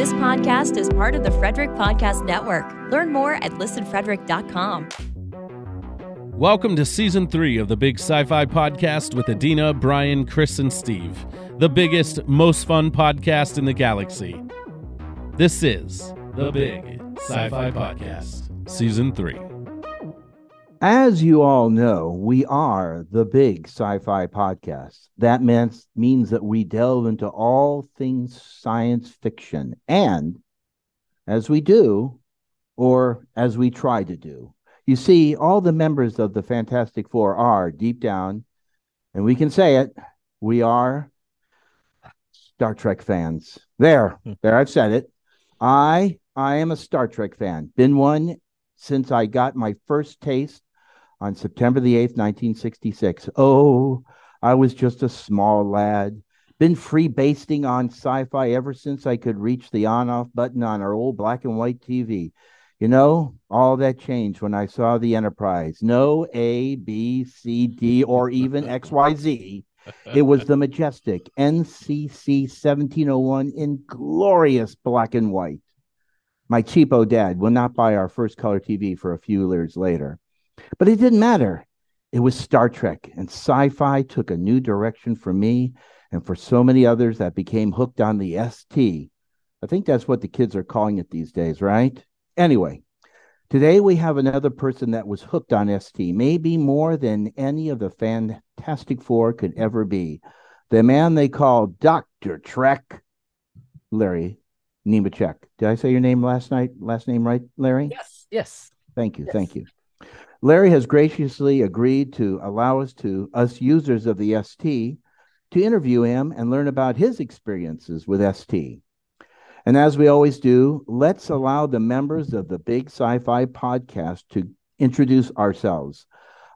This podcast is part of the Frederick Podcast Network. Learn more at listenfrederick.com. Welcome to season three of the Big Sci Fi Podcast with Adeena, Brian, Cris, and Steve, the biggest, most fun podcast in the galaxy. This is the Big Sci Fi Podcast, season three. As you all know, we are the big sci fi podcast. That means, means that we delve into all things science fiction. And as we do, or as we try to do, you see, all the members of the Fantastic Four are deep down, and we can say it, we are Star Trek fans. There, hmm. there, I've said it. I I am a Star Trek fan. Been one since I got my first taste on September the 8th, 1966. Oh, I was just a small lad. Been free basting on sci fi ever since I could reach the on off button on our old black and white TV. You know, all that changed when I saw the Enterprise. No A, B, C, D, or even X, Y, Z. It was the majestic NCC 1701 in glorious black and white. My cheapo dad will not buy our first color TV for a few years later. But it didn't matter. It was Star Trek, and sci fi took a new direction for me and for so many others that became hooked on the ST. I think that's what the kids are calling it these days, right? Anyway, today we have another person that was hooked on ST, maybe more than any of the Fantastic Four could ever be. The man they call Dr. Trek, Larry Nemecek. Did I say your name last night? Last name right, Larry? Yes, yes. Thank you. Yes. Thank you. Larry has graciously agreed to allow us to us users of the ST to interview him and learn about his experiences with ST. And as we always do, let's allow the members of the Big Sci-Fi podcast to introduce ourselves.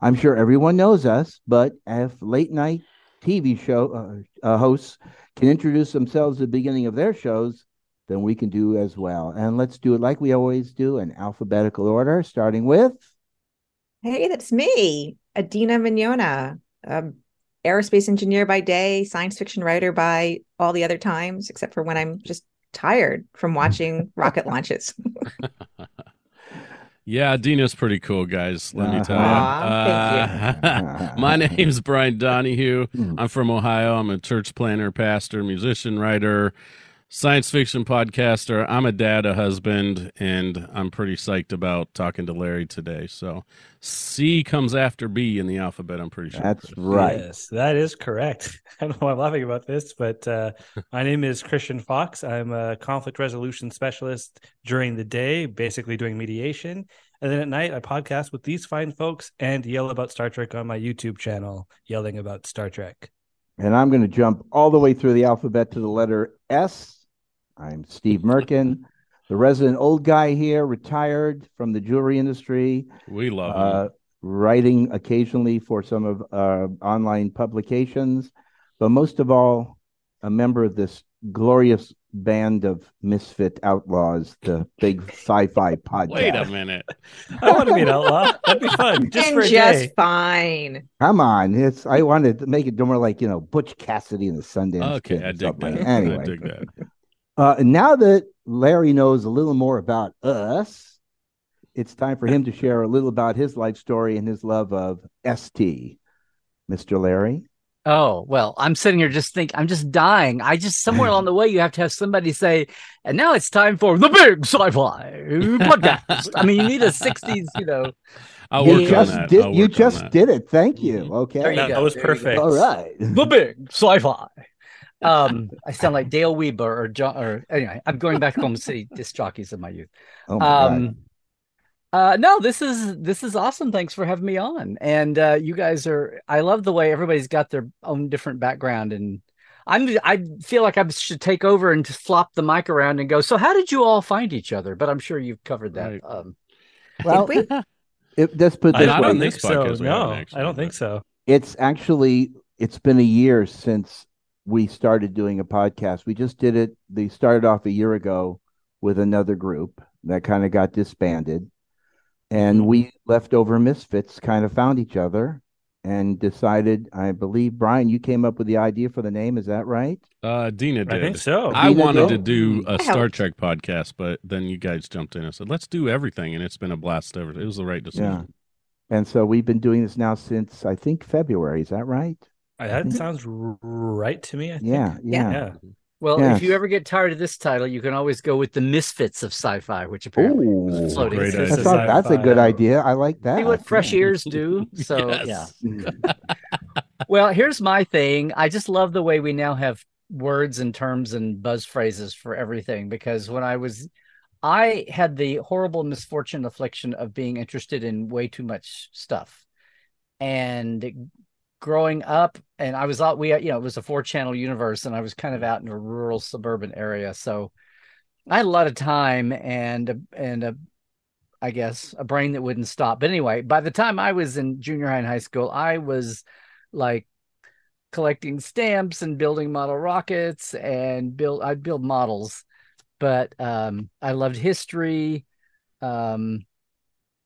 I'm sure everyone knows us, but if late night TV show uh, uh, hosts can introduce themselves at the beginning of their shows, then we can do as well. And let's do it like we always do in alphabetical order, starting with Hey, that's me, Adeena Mignogna, um, aerospace engineer by day, science fiction writer by all the other times, except for when I'm just tired from watching rocket launches. Yeah, Dina's pretty cool, guys. Let me tell Aw, you. Uh, my name's Brian Donahue. I'm from Ohio. I'm a church planner, pastor, musician, writer, science fiction podcaster. I'm a dad, a husband, and I'm pretty psyched about talking to Larry today. So C comes after B in the alphabet, I'm pretty sure. That's Cris. right. Yes, that is correct. I don't know why I'm laughing about this, but uh, my name is Christian Fox. I'm a conflict resolution specialist during the day, basically doing mediation. And then at night, I podcast with these fine folks and yell about Star Trek on my YouTube channel, yelling about Star Trek. And I'm going to jump all the way through the alphabet to the letter S. I'm Steve Merkin, the resident old guy here, retired from the jewelry industry, We love uh, writing occasionally for some of our online publications, but most of all, a member of this glorious band of misfit outlaws, the big sci-fi podcast. Wait a minute. I want to be an outlaw. That'd be fun. Just and for a just day. fine. Come on, it's I wanted to make it more like you know Butch Cassidy and the Sundance Okay, I dig something. that. Anyway, I dig that. Uh, now that Larry knows a little more about us, it's time for him to share a little about his life story and his love of ST. Mr. Larry? Oh, well, I'm sitting here just think I'm just dying. I just somewhere along the way you have to have somebody say, and now it's time for the big sci-fi podcast. I mean, you need a 60s, you know. I'll you work on just that. did you work on just that. did it. Thank you. Okay. There you That, go. that was There perfect. All right. The big sci-fi. Um, I sound like Dale Weber or John or anyway, I'm going back home to see disc jockeys of my youth. Oh my God. Uh, no, this is this is awesome. Thanks for having me on. And uh, you guys are. I love the way everybody's got their own different background, and I'm. I feel like I should take over and just flop the mic around and go. So, how did you all find each other? But I'm sure you've covered that. Right. Um, Well, Did we? it, let's put it I, this I I don't think so. No, I don't think so. It's actually it's been a year since we started doing a podcast. We just did it. They started off a year ago with another group that kind of got disbanded, and we leftover misfits kind of found each other, and decided. I believe Brian, you came up with the idea for the name. Is that right? Uh, Dina did. I think so. I Dina wanted to do a Star. Trek podcast, but then you guys jumped in and said, "Let's do everything," and it's been a blast ever. It was the right decision. Yeah. And so we've been doing this now since I think February. Is that right? That sounds r- right to me. I think. Yeah, yeah. Yeah. Well, Yes. if you ever get tired of this title, you can always go with the Misfits of Sci-Fi, which apparently Ooh, is floating. great that's, idea. not- that's a good idea. I like that. See what fresh ears do. So yeah. Mm. Well, here's my thing. I just love the way we now have words and terms and buzz phrases for everything because when I was I had the horrible misfortune affliction of being interested in way too much stuff. And growing up and I was out we you know it was a four channel universe and I was kind of out in a rural suburban area so I had a lot of time and and a I guess a brain that wouldn't stop. But anyway, by the time I was in junior high and high school, I was like collecting stamps and building model rockets and build I'd build models. But um I loved history. Um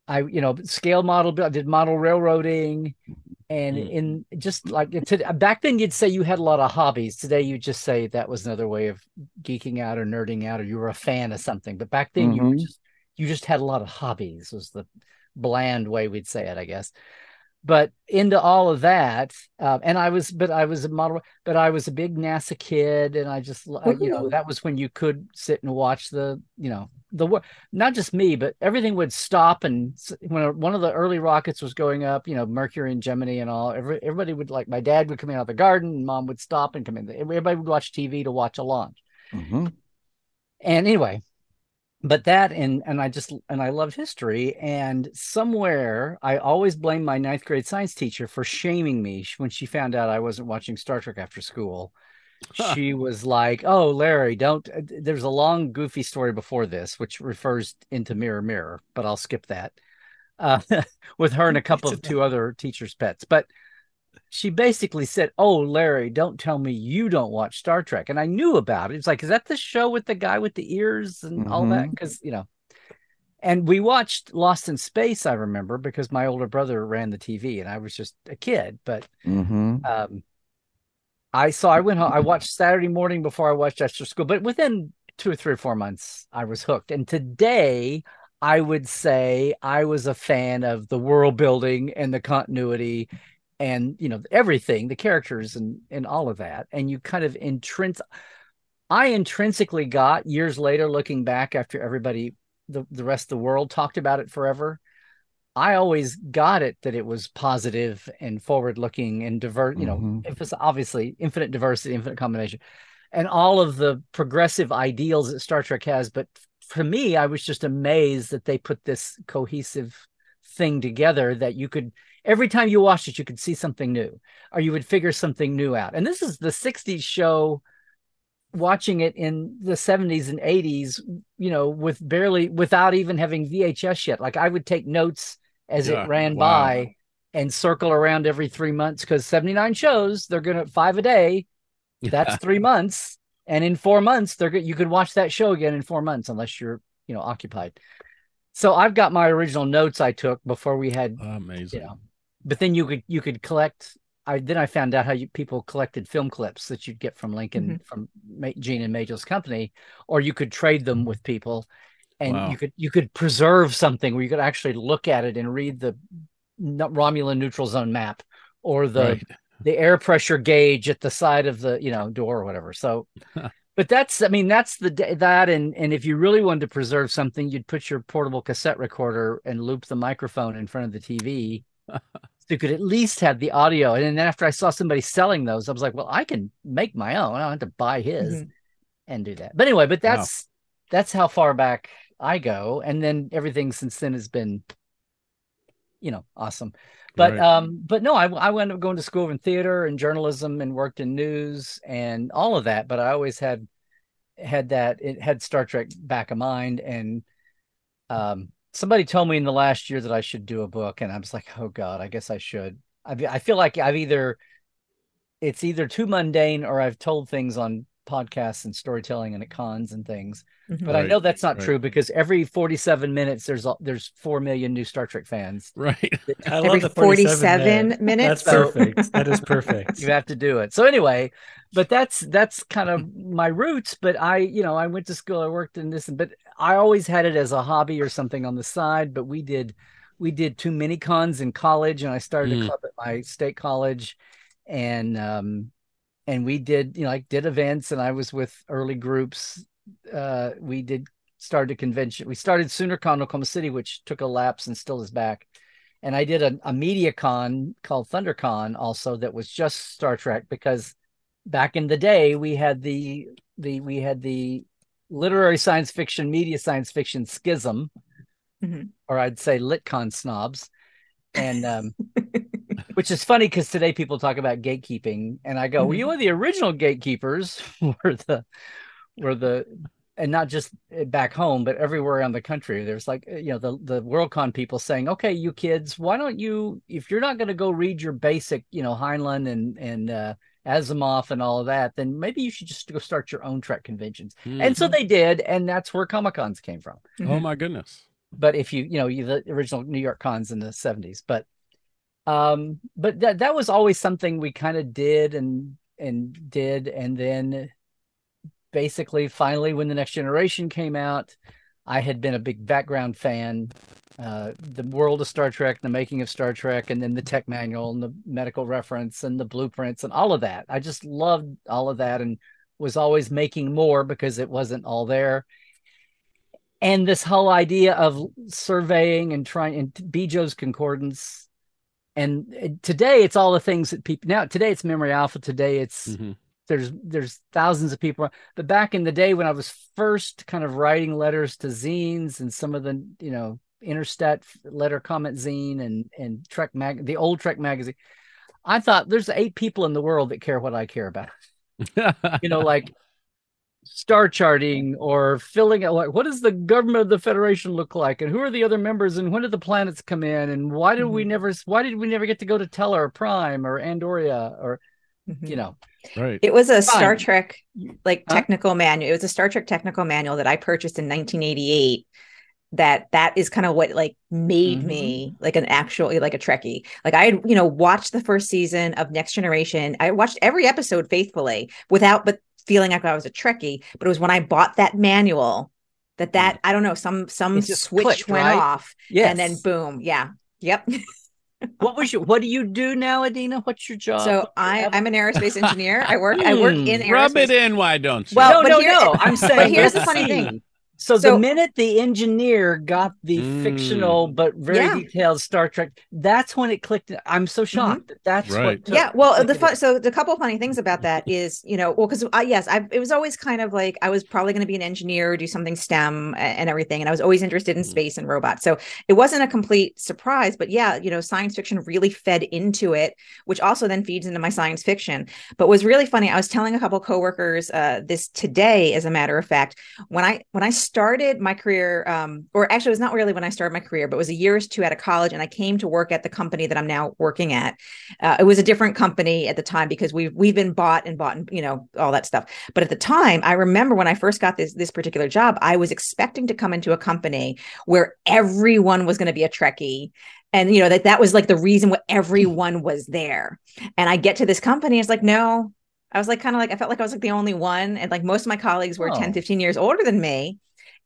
I you know scale model I did model railroading and Mm. in just like to, back then you'd say you had a lot of hobbies today you just say that was another way of geeking out or nerding out or you were a fan of something but back then you were Mhm. just you just had a lot of hobbies was the bland way we'd say it i guess but into all of that uh, and i was but i was a model but i was a big nasa kid and i just you know that was when you could sit and watch the you know the wo- not just me but everything would stop and when one of the early rockets was going up you know mercury and gemini and all every, everybody would like my dad would come in out of the garden and mom would stop and come in everybody would watch tv to watch a launch Mhm. and anyway but that and and i just and i love history and somewhere i always blame my ninth grade science teacher for shaming me when she found out i wasn't watching star trek after school. She was like oh larry don't uh, there's a long goofy story before this which refers into mirror mirror but i'll skip that uh, with her and a couple of two other teachers pets. But she basically said, "Oh, Larry, don't tell me you don't watch Star Trek." And I knew about it. It's like, is that the show with the guy with the ears and all that? Because you know, and we watched Lost in Space. I remember because my older brother ran the TV, and I was just a kid. But Mhm. um, I saw. I went home. I watched Saturday morning before I watched Extra School. But within two or three or four months, I was hooked. And today, I would say I was a fan of the world building and the continuity and you know everything the characters and and all of that and you kind of intrins i intrinsically got years later looking back after everybody the, the rest of the world talked about it forever i always got it that it was positive and forward looking and diverse you know Mhm. was obviously infinite diversity infinite combination and all of the progressive ideals that star trek has but for me i was just amazed that they put this cohesive thing together that you could every time you watched it you could see something new or you would figure something new out. And this is the 60s show watching it in the 70s and 80s you know with barely without even having vhs yet. Like i would take notes as Yeah, it ran wow. by and circle around every three months because 79 shows they're gonna five a day that's three months. And in four months they're you could watch that show again in four months unless you're you know occupied. So i've got my original notes i took before we had amazing. you know but then you could you could collect i then i found out how you people collected film clips that you'd get from lincoln mm-hmm. from Ma- gene and Majel's company or you could trade them with people and Wow. you could you could preserve something where you could actually look at it and read the romulan neutral zone map or the Right. the air pressure gauge at the side of the you know door or whatever so but that's i mean that's the that and and if you really wanted to preserve something you'd put your portable cassette recorder and loop the microphone in front of the tv you could at least have the audio. And then after i saw somebody selling those i was like well i can make my own. I don't have to buy his Mhm. and do that. But anyway but that's that's how far back i go. And then everything since then has been you know awesome. But Right. um but no I, I wound up going to school in theater and journalism and worked in news and all of that. But i always had had that it had star trek back of mind. And um somebody told me in the last year that i should do a book and i was like oh god i guess i should. I, I feel like i've either it's either too mundane or i've told things on podcasts and storytelling and at cons and things. Mhm. But I know that's not right. true because every 47 minutes there's a- there's 4 million new Star Trek fans. Right. I Every love the 47 there. minutes? That's perfect. that is perfect. You have to do it. So anyway, but that's that's kind of my roots, but I, you know, I went to school, I worked in this but I always had it as a hobby or something on the side, but we did we did too many cons in college and I started Mm. a club at my state college and um and we did you know like did events and I was with early groups. Uh we did started a convention we started SoonerCon Oklahoma City which took a lapse and still is back. And I did a, a media con called ThunderCon also that was just Star Trek because back in the day we had the the we had the literary science fiction media science fiction schism Mhm. or I'd say litcon snobs. And um which is funny because today people talk about gatekeeping and I go well mm-hmm. you were the original gatekeepers were the were the and not just eh, back home but everywhere around the country. There's like eh, you know the the worldcon people saying okay you kids why don't you if you're not going to go read your basic you know heinlein and and uh asimov and all of that then maybe you should just go start your own trek conventions. And so mm-hmm. they did and that's where comic cons came from. Oh mm-hmm. my goodness. but if you you know you the original New York cons in the 70s but um but that that was always something we kind of did and and did and then basically finally when the next generation came out I had been a big background fan uh the world of Star Trek the making of Star Trek and then the tech manual and the medical reference and the blueprints and all of that. I just loved all of that and was always making more because it wasn't all there. And this whole idea of surveying and trying and Bjo's concordance and uh, today it's all the things that people now today it's memory alpha today it's Mhm. there's there's thousands of people but back in the day when i was first kind of writing letters to zines and some of the you know interstat letter comment zine and and trek mag the old trek magazine i thought there's eight people in the world that care what i care about you know like star charting or filling out like what does the government of the federation look like and who are the other members and when did the planets come in and why did we Mhm. never why did we never get to go to Tellar or Prime or Andoria or Mhm. you know right. It was a Star Trek like Huh? technical manual. It was a Star Trek technical manual that I purchased in 1988. That that is kind of what like made Mhm. me like an actual like a Trekkie. Like I had you know watched the first season of Next Generation. I watched every episode faithfully without but feeling like I was a Trekkie. But it was when I bought that manual that that I don't know some some Mm. It just switch clicked, went right? off yes and then boom yeah yep. what was your what do you do now Adeena what's your job so I I'm an aerospace engineer. I work I work in Hmm, Rub it in, why don't you? Well, no but no here- no I'm saying here's the funny thing. See. So, So- the minute the engineer got the Mm. fictional but very Yeah. detailed Star Trek, that's when it clicked. I'm so shocked. that That's Right. what. took- yeah well the fun so the couple of funny things about that is you know well because yes i it was always kind of like i was probably going to be an engineer do something stem and everything and i was always interested in Mhm. space and robots so it wasn't a complete surprise but yeah you know science fiction really fed into it which also then feeds into my science fiction but was really funny i was telling a couple coworkers uh, this today as a matter of fact when i when i started my career um or actually it was not really when i started my career but it was a year or two out of college and i came to work at the company that i'm now working at uh, it was a different company at the time because we've we've been bought and bought and you know all that stuff. But at the time, I remember when I first got this this particular job, I was expecting to come into a company where everyone was going to be a Trekkie. And you know that that was like the reason why everyone was there. And I get to this company, it's like, no, I was like kind of like I felt like I was like the only one. And like most of my colleagues were Oh. 10, 15 years older than me.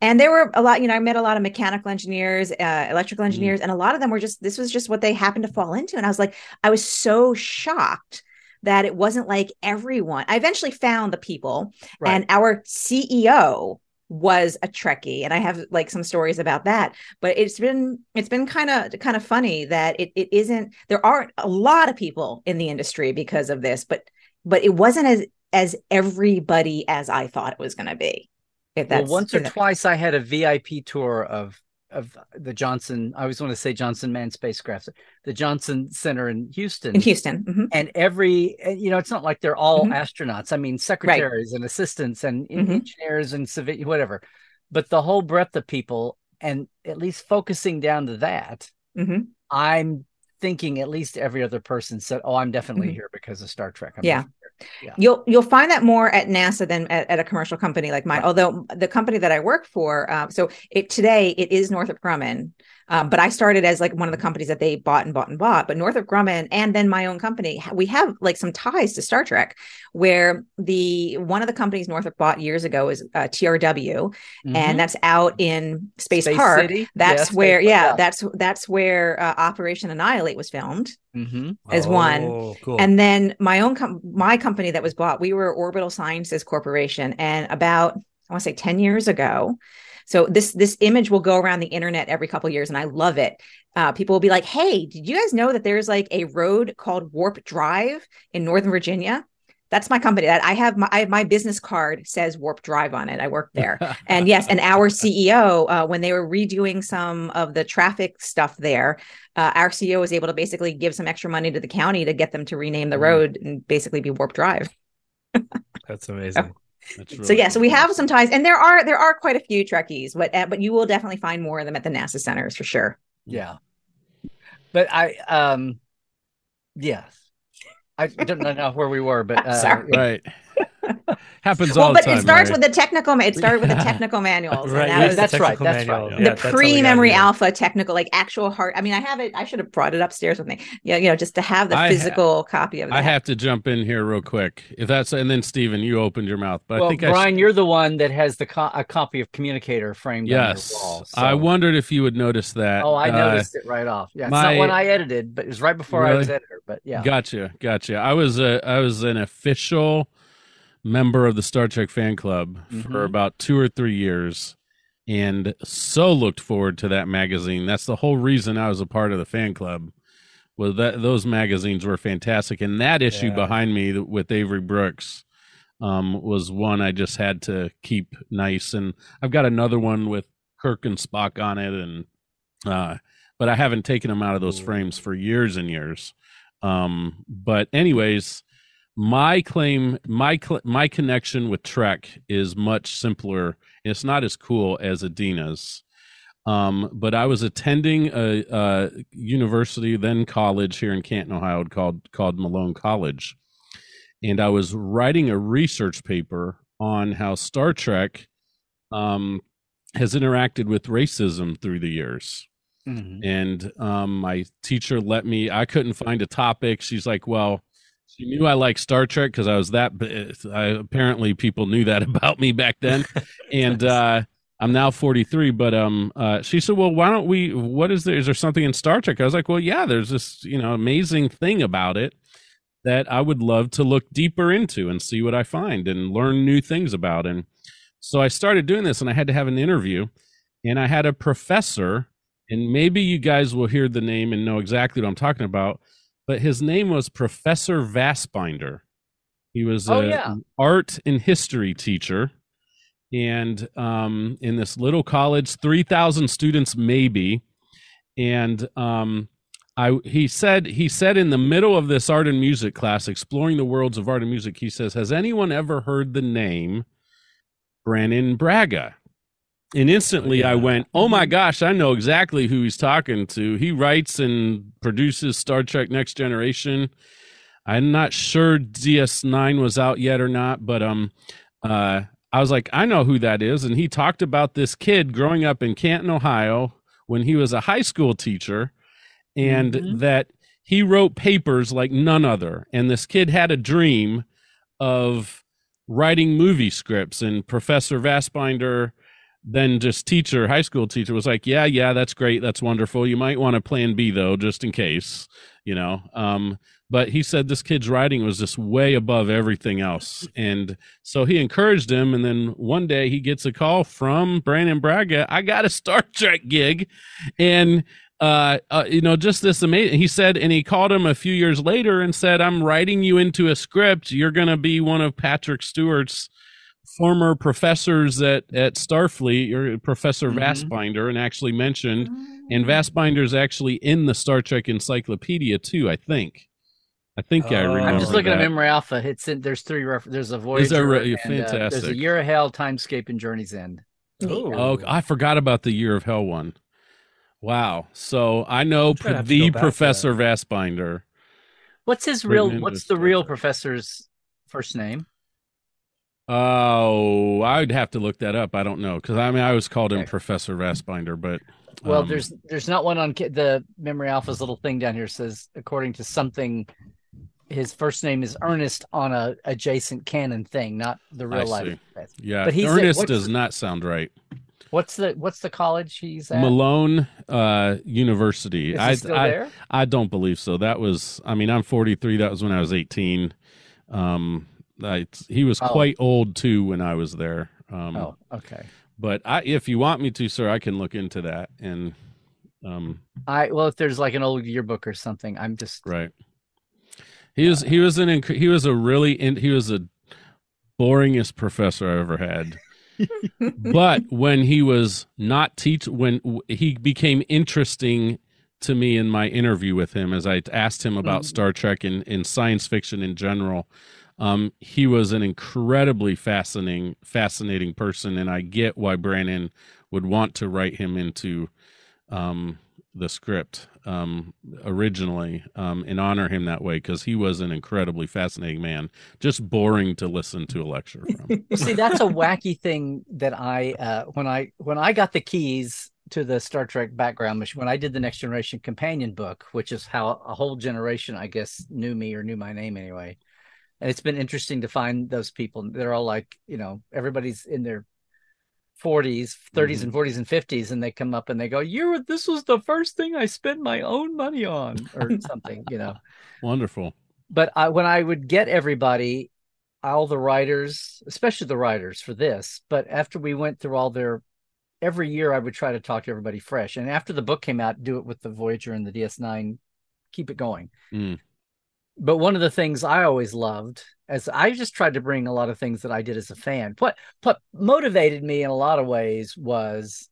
And there were a lot, you know, I met a lot of mechanical engineers, uh, electrical engineers, and a lot of them were just, this was just what they happened to fall into. And I was like, I was so shocked that it wasn't like everyone. I eventually found the people, Right. and our CEO was a Trekkie, and I have like some stories about that. But it's been it's been kind of kind of funny that it it isn't. There aren't a lot of people in the industry because of this, but but it wasn't as as everybody as I thought it was going to be. If well, once or that- twice I had a VIP tour of of the Johnson. I always want to say Johnson Manned Spacecraft, the Johnson Center in Houston. in Houston. Mhm. and every you know it's not like they're all Mhm. astronauts i mean secretaries and assistants and Mhm. engineers and civil whatever but the whole breadth of people and at least focusing down to that Mhm. i'm thinking at least every other person said, "Oh, I'm definitely Mhm. here because of Star Trek." I'm Yeah. Yeah. You'll you'll find that more at NASA than at, at a commercial company like mine. Although the company that I work for, uh, so it today it is Northrop Grumman, um, but I started as like one of the companies that they bought and bought and bought. But Northrop Grumman and then my own company, we have like some ties to Star Trek, where the one of the companies Northrop bought years ago is uh, TRW, Mhm. and that's out in Space, Space Park. City? That's Yeah, where, Space yeah, yeah. that's that's where uh, Operation Annihilate was filmed Mhm. as one. Oh, cool. And then my own com- my company that was bought, we were Orbital Sciences Corporation, and about I want to say ten years ago. So this this image will go around the internet every couple years, and I love it. Uh, people will be like, "Hey, did you guys know that there's like a road called Warp Drive in Northern Virginia?" That's my company. That I have my I have my business card says Warp Drive on it. I work there, and yes, and our CEO, uh, when they were redoing some of the traffic stuff there, uh, our CEO was able to basically give some extra money to the county to get them to rename the Mhm. road and basically be Warp Drive. That's amazing. So really yeah, so we have some ties, and there are there are quite a few Trekkies, but uh, but you will definitely find more of them at the NASA centers for sure. Yeah. But I um yes. I don't know where we were, but uh, Right. Happens well, all but the time. it starts Mary. with the technical. ma- It started with the technical manuals. Right, that yeah, was the that's right, that's manual. right. Yeah, the that's all we got pre-memory alpha technical, like actual hard. I mean, I have it. I should have brought it upstairs with me. Yeah, you know, just to have the I ha- physical copy of it. I have to jump in here real quick. If that's and then Stephen, you opened your mouth, but well, I think I Brian, you're the one that has the co- a copy of Communicator framed yes, on your wall. I wondered if you would notice that. Oh, I Uh, noticed it right off. Yeah, it's my- not one I edited, but it was right before I was editor. But yeah, Gotcha, gotcha. I was a I was an official member of the Star Trek fan club Mhm. for about two or three years, and so looked forward to that magazine. That's the whole reason I was a part of the fan club. Was that those magazines were fantastic, and that issue Yeah. behind me with Avery Brooks um, was one I just had to keep nice. And I've got another one with Kirk and Spock on it, and uh, but I haven't taken them out of those frames for years and years. Um, but anyways, my claim, my cl- my connection with Trek is much simpler. It's not as cool as Adeena's. Um, but I was attending a, a university, then college here in Canton, Ohio, called called Malone College, and I was writing a research paper on how Star Trek um, has interacted with racism through the years Mhm. and um, my teacher let me i couldn't find a topic she's like well she knew i liked star trek because i was that b- I, apparently people knew that about me back then. And uh, i'm now 43 but um uh, she said well why don't we what is there is there something in star trek? I was like well yeah there's this you know amazing thing about it that i would love to look deeper into and see what i find and learn new things about. And so i started doing this and i had to have an interview and i had a professor and maybe you guys will hear the name and know exactly what I'm talking about. But his name was Professor Vassbinder. He was Oh, a yeah. art and history teacher, and um, in this little college, three thousand students maybe, and um, I he said he said in the middle of this art and music class, exploring the worlds of art and music, he says, "Has anyone ever heard the name Brannon Braga?" And instantly I yeah. went, oh my gosh, I know exactly who he's talking to. He writes and produces Star Trek Next Generation. I'm not sure DS9 was out yet or not, but um, uh, I was like, I know who that is. And he talked about this kid growing up in Canton, Ohio, when he was a high school teacher, and Mhm. that he wrote papers like none other. And this kid had a dream of writing movie scripts, and Professor Vassbinder then just teacher, high school teacher was like, yeah, yeah, that's great. That's wonderful. You might want a plan B though, just in case, you know? Um, but he said this kid's writing was just way above everything else. And so he encouraged him. And then one day he gets a call from Brannon Braga. I got a Star Trek gig. And, uh, uh, you know, just this amazing. He said, and he called him a few years later and said, I'm writing you into a script. You're going to be one of Patrick Stewart's former professors at, at Starfleet, or Professor Mhm. Vassbinder, and actually mentioned, Mm. and Vassbinder's actually in the Star Trek Encyclopedia too, I think. I think I Oh. remember. I'm just looking that. at Memory Alpha. It's in, there's three refer- There's a Voyager. Is there re- and, uh, there's a. Year of Hell, Timescape, and Journey's End. Neat. Oh, I forgot about the Year of Hell one. Wow. So I know gonna have to the go back to Professor Vassbinder. What's his real? What's the real professor's first name? Oh, I'd have to look that up. I don't know because I mean I always called him Okay. Professor Vassbinder, but Well, um, there's there's not one on the Memory Alpha's little thing down here says according to something, his first name is Ernest on a adjacent canon thing, not the I real life. yeah. but he's Ernest does not sound right. What's the what's the college he's at? Malone uh, University. Is he I, still I there? I don't believe so. That was I mean I'm 43. That was when I was 18. Um, I, he was Oh. quite old too when I was there. Um, Oh, okay. but I, if you want me to, sir, I can look into that and um, I well, if there's like an old yearbook or something, I'm just Right. He was he was an he was a really in, he was a boringest professor I ever had. but when he was not teach when w- he became interesting to me in my interview with him as I asked him about Mhm. Star Trek and, and science fiction in general, um, he was an incredibly fascinating fascinating person, and I get why Brannon would want to write him into um, the script um, originally um, and honor him that way because he was an incredibly fascinating man, just boring to listen to a lecture from. See, that's a wacky thing that I uh, when I when I got the keys to the Star Trek background machine when I did the Next Generation companion book, which is how a whole generation, I guess, knew me or knew my name anyway. And it's been interesting to find those people. They're all like, you know, everybody's in their 40s, 30s, and 40s and 50s, and they come up and they go, "You, were this was the first thing I spent my own money on," or something, you know Wonderful. but I, when I would get everybody, all the writers, especially the writers for this, but after we went through all their, every year I would try to talk to everybody fresh. And after the book came out, do it with the Voyager and the DS9, keep it going. Mm. But one of the things I always loved, as I just tried to bring a lot of things that I did as a fan. What what motivated me in a lot of ways was,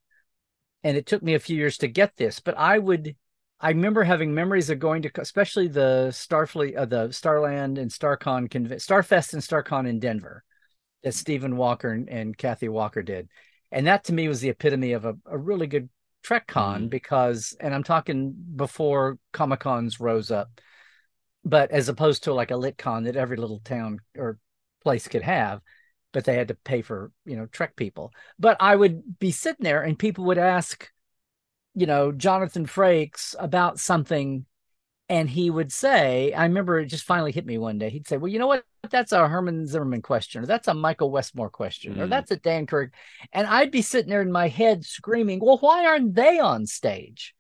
and it took me a few years to get this, but I would I remember having memories of going to, especially the Starfleet, uh, the Starland and Starcon, Starfest and Starcon in Denver, that Stephen Walker and, and Kathy Walker did, and that to me was the epitome of a, a really good Trek con Mhm. because, and I'm talking before Comic Cons rose up, but as opposed to like a lit con that every little town or place could have, but they had to pay for you know Trek people. But I would be sitting there and people would ask you know, Jonathan Frakes about something, and he would say, I remember it just finally hit me one day. He'd say, Well, you know what? That's a Herman Zimmerman question, or that's a Michael Westmore question, or Mm. that's a Dan Curry. And I'd be sitting there in my head screaming, Well, why aren't they on stage?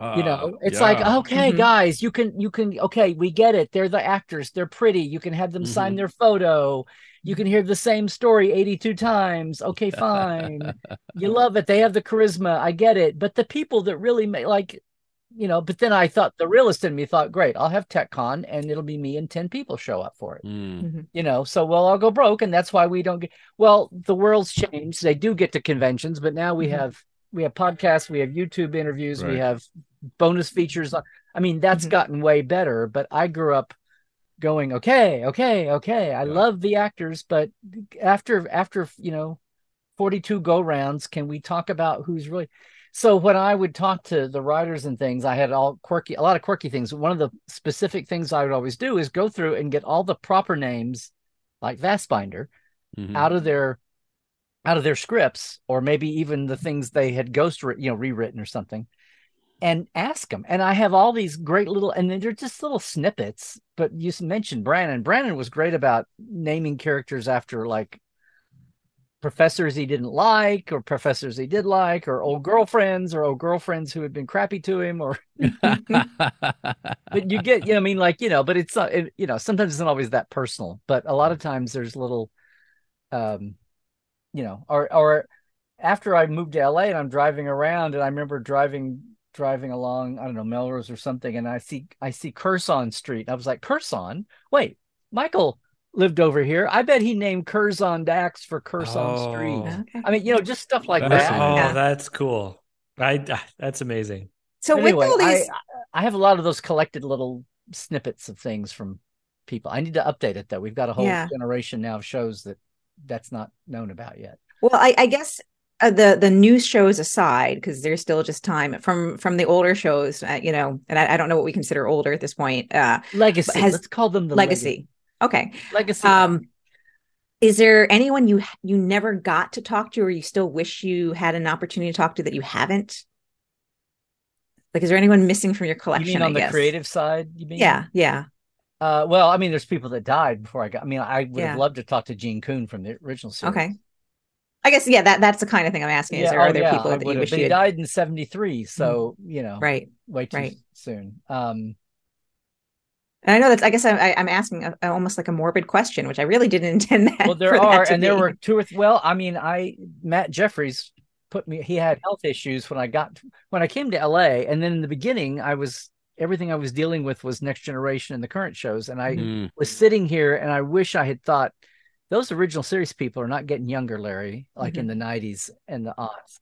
You know it's yeah. like okay Mhm. guys you can you can okay we get it. They're the actors. They're pretty. You can have them sign Mhm. their photo. You can hear the same story 82 times. Okay fine. You love it. They have the charisma. I get it. But the people that really make like you know but then i thought the realist in me thought great i'll have techcon and it'll be me and 10 people show up for it. Mm. you know so well i'll go broke and that's why we don't get well the world's changed. They do get to conventions but now we Mhm. have we have podcasts we have youtube interviews we have bonus features i mean that's Mhm. gotten way better but i grew up going okay okay okay i Yeah. love the actors but after after you know 42 go rounds can we talk about who's really so when i would talk to the writers and things i had all quirky a lot of quirky things one of the specific things i would always do is go through and get all the proper names like vassbinder Mhm. out of their out of their scripts or maybe even the things they had ghost you know rewritten or something and ask them and i have all these great little and they're just little snippets but you mentioned brannon brannon was great about naming characters after like professors he didn't like or professors he did like or old girlfriends or old girlfriends who had been crappy to him or but you get you know i mean? Like you know but it's not it, you know sometimes it's not always that personal but a lot of times there's little um you know or or after i moved to la and i'm driving around and i remember driving driving along i don't know melrose or something and i see i see curzon street i was like curzon wait michael lived over here i bet he named curzon dax for curzon Oh. street Okay. i mean you know just stuff like That's that Oh, Yeah. that's cool. I that's amazing. So anyway, with all these, I, I have a lot of those collected little snippets of things from people. I need to update it though. We've got a whole Yeah. generation now of shows that that's not known about yet. well, I, I guess uh, the the news shows aside, because there's still just time from from the older shows, uh, you know, and I, I, don't know what we consider older at this point. Uh, legacy. Has, Let's call them the legacy. legacy. Okay. Legacy. Um, is there anyone you you never got to talk to, or you still wish you had an opportunity to talk to that you haven't? Like, is there anyone missing from your collection? You mean on I the guess? creative side? You mean? Yeah, yeah. Uh, well, I mean, there's people that died before I got. I mean, I would yeah. have loved to talk to Gene Coon from the original series. Okay. I guess yeah, that that's the kind of thing I'm asking. Yeah, is there oh, are there yeah, people that you wish he died in '73? So mm-hmm. you know, right, way too right. soon. Um, and I know that's. I guess I, am asking a, almost like a morbid question, which I really didn't intend that. Well, there are, and be. there were two or th- well, I mean, I Matt Jeffries put me. He had health issues when I got when I came to LA, and then in the beginning, I was everything I was dealing with was Next Generation and the current shows, and I mm. was sitting here, and I wish I had thought those original series people are not getting younger, Larry, like mm-hmm. in the '90s and the aughts.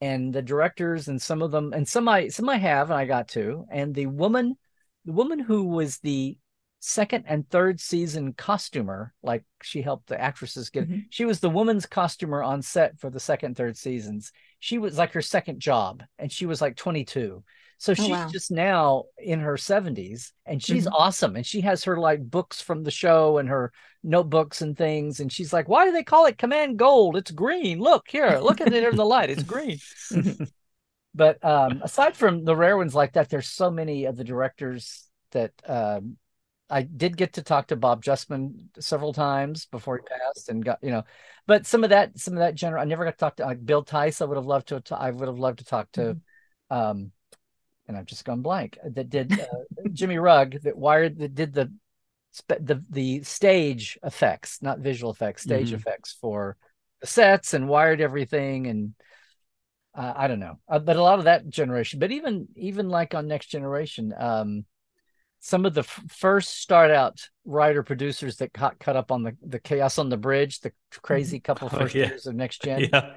And the directors and some of them, and some I some I have, and I got to, and the woman, the woman who was the second and third season costumer, like she helped the actresses get. Mm-hmm. She was the woman's costumer on set for the second, third seasons. She was like her second job, and she was like 22. So oh, she's wow. just now in her 70s and she's mm-hmm. awesome. And she has her like books from the show and her notebooks and things. And she's like, why do they call it Command Gold? It's green. Look here, look at it in the light. It's green. but um, aside from the rare ones like that, there's so many of the directors that um, I did get to talk to Bob Justman several times before he passed and got, you know, but some of that, some of that general, I never got to talk to like Bill Theiss. I would have loved to, I would have loved to talk to, mm-hmm. um, and I've just gone blank. Uh, that did uh, Jimmy Rugg that wired that did the the the stage effects, not visual effects, stage mm-hmm. effects for the sets and wired everything and uh, I don't know, uh, but a lot of that generation. But even even like on Next Generation, um, some of the f- first start out writer producers that got cut up on the the chaos on the bridge, the crazy couple oh, first yeah. years of Next Gen. Yeah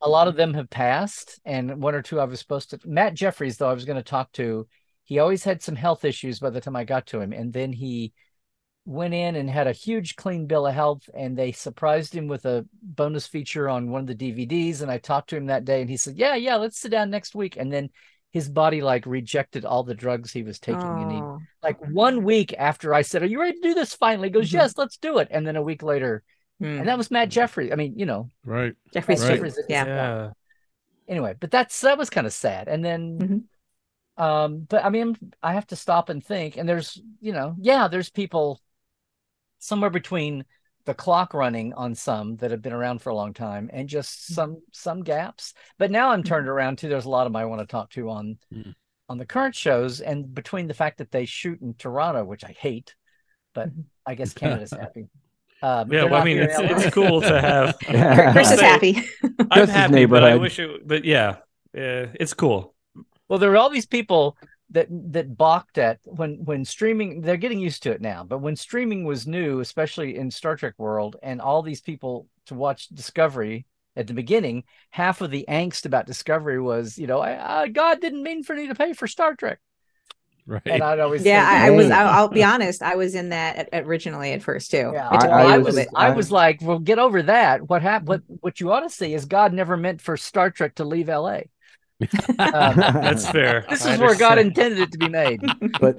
a lot of them have passed, and one or two I was supposed to. Matt Jeffries, though, I was going to talk to. He always had some health issues by the time I got to him, and then he went in and had a huge clean bill of health, and they surprised him with a bonus feature on one of the DVDs. And I talked to him that day, and he said, "Yeah, yeah, let's sit down next week." And then his body like rejected all the drugs he was taking, and he like one week after I said, "Are you ready to do this?" Finally, goes, mm-hmm. "Yes, let's do it." And then a week later Mm. And that was Matt Jeffrey. I mean, you know, right. Jeffrey's right. Jeffries. Yeah. yeah. Anyway, but that's that was kind of sad. And then mm-hmm. um, but I mean I have to stop and think. And there's, you know, yeah, there's people somewhere between the clock running on some that have been around for a long time and just mm-hmm. some some gaps. But now I'm turned mm-hmm. around to there's a lot of them I want to talk to on mm. on the current shows and between the fact that they shoot in Toronto, which I hate, but mm-hmm. I guess Canada's happy. Um, yeah, well, I mean, it's, it's cool to have. Cris is happy. I'm happy, but I wish it. But yeah, uh, it's cool. Well, there are all these people that that balked at when when streaming. They're getting used to it now, but when streaming was new, especially in Star Trek world, and all these people to watch Discovery at the beginning, half of the angst about Discovery was, you know, I, I, God didn't mean for me to pay for Star Trek. Right. And I'd always yeah, I, I, was. I'll, I'll, be honest. I was in that at, at originally at first too. Yeah, I, I, was. I was like, well, get over that. What happened? What what you ought to see is God never meant for Star Trek to leave L.A. um, That's fair. This is where God intended it to be made. But